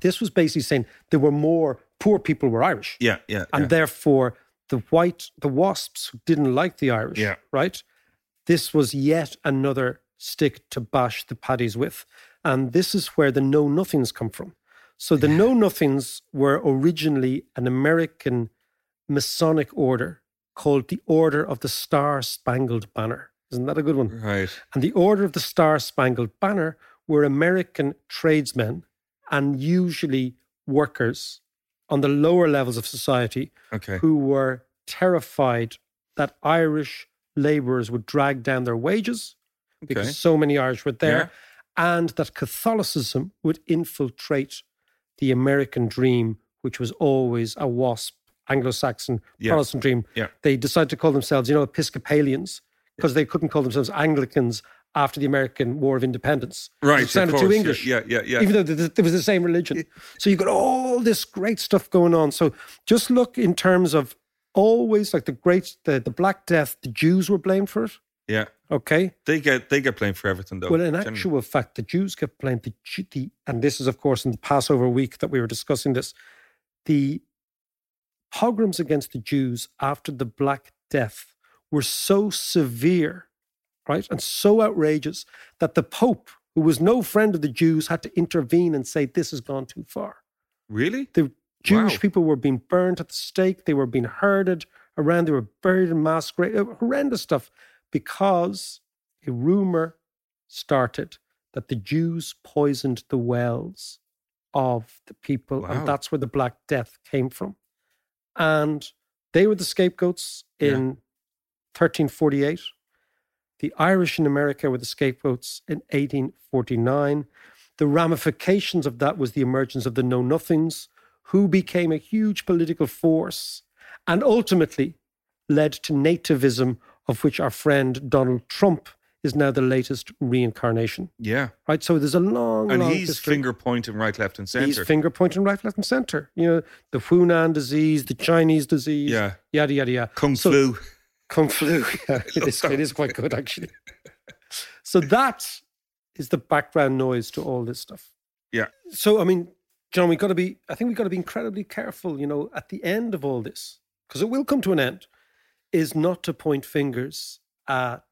This was basically saying there were more poor people were Irish. Yeah, yeah. And yeah. therefore, the white, the wasps didn't like the Irish, Yeah. right? This was yet another stick to bash the paddies with. And this is where the know nothings come from. So the know nothings were originally an American Masonic order called the Order of the Star Spangled Banner. Isn't that a good one? Right. And the Order of the Star Spangled Banner were American tradesmen and usually workers on the lower levels of society Okay. who were terrified that Irish labourers would drag down their wages because so many Irish were there, and that Catholicism would infiltrate the American dream, which was always a WASP, Anglo Saxon Yeah. Protestant dream. Yeah. They decided to call themselves, you know, Episcopalians because they couldn't call themselves Anglicans after the American War of Independence. Right, It sounded too English. yeah, yeah, yeah. Even though th- it was the same religion. So you got all this great stuff going on. So just look in terms of always like the great, the, the Black Death, the Jews were blamed for it. Yeah. Okay. They get they get blamed for everything though. Well, in generally. actual fact, the Jews get blamed. The, the and this is, of course, in the Passover week that we were discussing this. The pogroms against the Jews after the Black Death were so severe, right, and so outrageous that the Pope, who was no friend of the Jews, had to intervene and say this has gone too far. Really? The Jewish Wow. people were being burned at the stake. They were being herded around. They were buried in mass graves. Horrendous stuff because a rumor started that the Jews poisoned the wells of the people, Wow. and that's where the Black Death came from. And they were the scapegoats in 1348. The Irish in America were the scapegoats in 1849. The ramifications of that was the emergence of the Know Nothings, who became a huge political force and ultimately led to nativism, of which our friend Donald Trump is now the latest reincarnation. Yeah. Right? So there's a long, And long he's history. finger pointing right, left, and He's centre. finger pointing right, left, and center. You know, the Hunan disease, the Chinese disease, Yeah. yada, yada, yada. Kung So- flu. Kung flu. It, is, it is quite good, actually. so that is the background noise to all this stuff. Yeah. So, I mean, John, we've got to be, I think we've got to be incredibly careful, you know, at the end of all this, because it will come to an end, is not to point fingers at,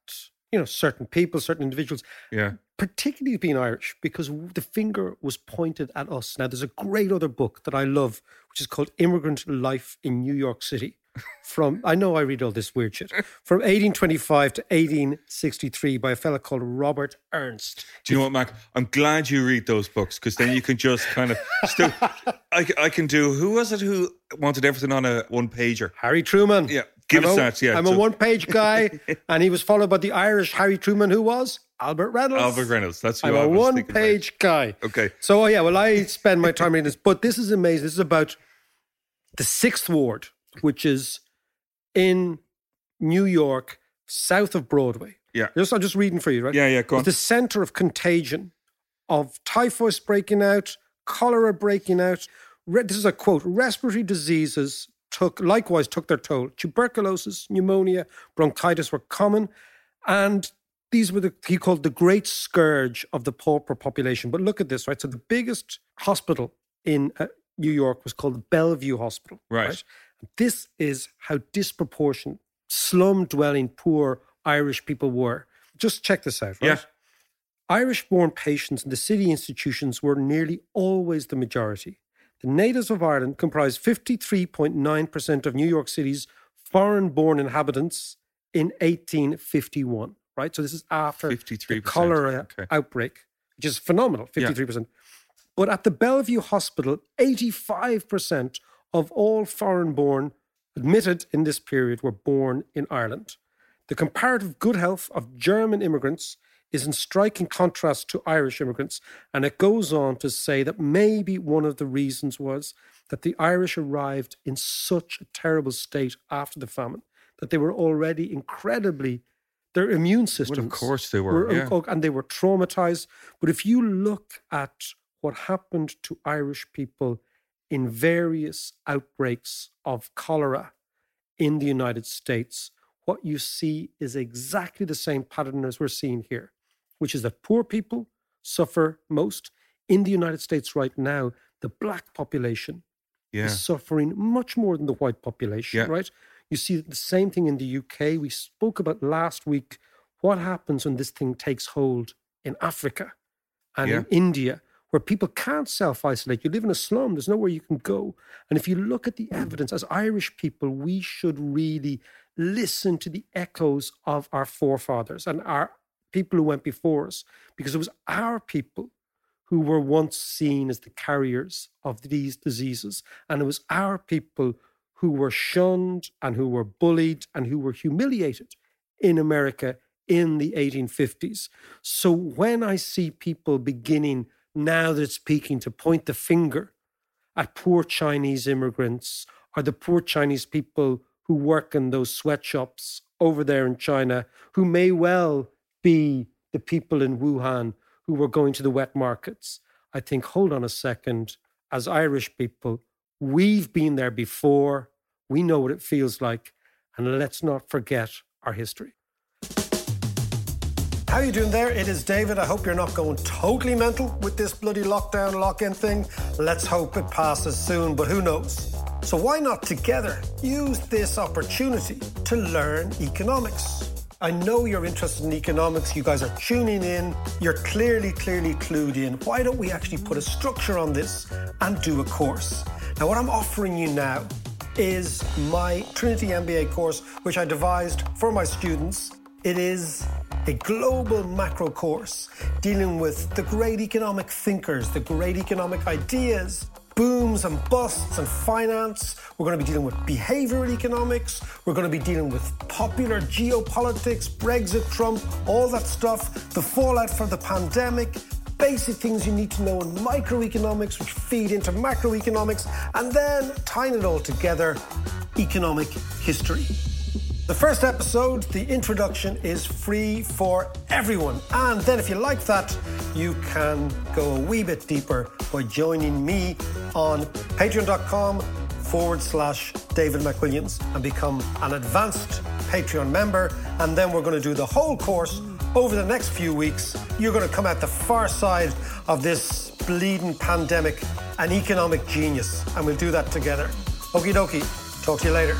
you know, certain people, certain individuals, Yeah. particularly being Irish, because the finger was pointed at us. Now, there's a great other book that I love, which is called Immigrant Life in New York City. From, I know I read all this weird shit, from 1825 to 1863 by a fella called Robert Ernst. Do you know what, Mac? I'm glad you read those books because then you can just kind of still. I, I can do. Who was it who wanted everything on a one pager? Harry Truman. Yeah, give I'm us a- that. Yeah, I'm so- a one page guy, and he was followed by the Irish Harry Truman, who was Albert Reynolds. Albert Reynolds. That's who I'm I a was one thinking about. page guy. Okay. So, oh, yeah, well, I spend my time reading this, but this is amazing. This is about the Sixth Ward, which is in New York, south of Broadway. Yeah. Just, I'm just reading for you, right? Yeah, yeah, go It's on. the center of contagion of typhus breaking out, cholera breaking out. This is a quote respiratory diseases took likewise took their toll. Tuberculosis, pneumonia, bronchitis were common. And these were the he called the great scourge of the pauper population. But look at this, right? So the biggest hospital in uh, New York was called the Bellevue Hospital. Right. This is how disproportionate slum dwelling poor Irish people were. Just check this out, right? Yeah. Irish born patients in the city institutions were nearly always the majority. The natives of Ireland comprised 53.9% of New York City's foreign born inhabitants in 1851, right? So this is after the 53%, cholera okay. outbreak, which is phenomenal 53%. But at the Bellevue Hospital, 85% of all foreign born admitted in this period were born in Ireland. The comparative good health of German immigrants is in striking contrast to Irish immigrants. And it goes on to say that maybe one of the reasons was that the Irish arrived in such a terrible state after the famine that they were already incredibly, their immune systems. Of course they were, yeah. oh, and they were traumatized. But if you look at what happened to Irish people in various outbreaks of cholera in the United States, what you see is exactly the same pattern as we're seeing here, which is that poor people suffer most. In the United States right now, the black population Yeah. is suffering much more than the white population, Yeah. right? You see the same thing in the UK. We spoke about last week what happens when this thing takes hold in Africa and in India, where people can't self isolate. You live in a slum, there's nowhere you can go. And if you look at the evidence, as Irish people, we should really listen to the echoes of our forefathers and our people who went before us, because it was our people who were once seen as the carriers of these diseases. And it was our people who were shunned and who were bullied and who were humiliated in America in the 1850s. So when I see people beginning now that it's peaking to point the finger at poor Chinese immigrants or the poor Chinese people who work in those sweatshops over there in China, who may well be the people in Wuhan who were going to the wet markets. I think, hold on a second, as Irish people, we've been there before, we know what it feels like, and let's not forget our history. How are you doing there? It is David. I hope you're not going totally mental with this bloody lockdown lock-in thing. Let's hope it passes soon, but who knows? So why not together use this opportunity to learn economics? I know you're interested in economics. You guys are tuning in. You're clearly, clearly clued in. Why don't we actually put a structure on this and do a course? Now, what I'm offering you now is my Trinity MBA course, which I devised for my students. It is a global macro course dealing with the great economic thinkers, the great economic ideas, booms and busts and finance. We're going to be dealing with behavioral economics. We're going to be dealing with popular geopolitics, Brexit, Trump, all that stuff, the fallout from the pandemic, basic things you need to know in microeconomics, which feed into macroeconomics, and then tying it all together, economic history. The first episode, the introduction, is free for everyone. And then, if you like that, you can go a wee bit deeper by joining me on patreon.com forward slash David McWilliams and become an advanced Patreon member. And then we're going to do the whole course over the next few weeks. You're going to come out the far side of this bleeding pandemic, an economic genius. And we'll do that together. Okie dokie. Talk to you later.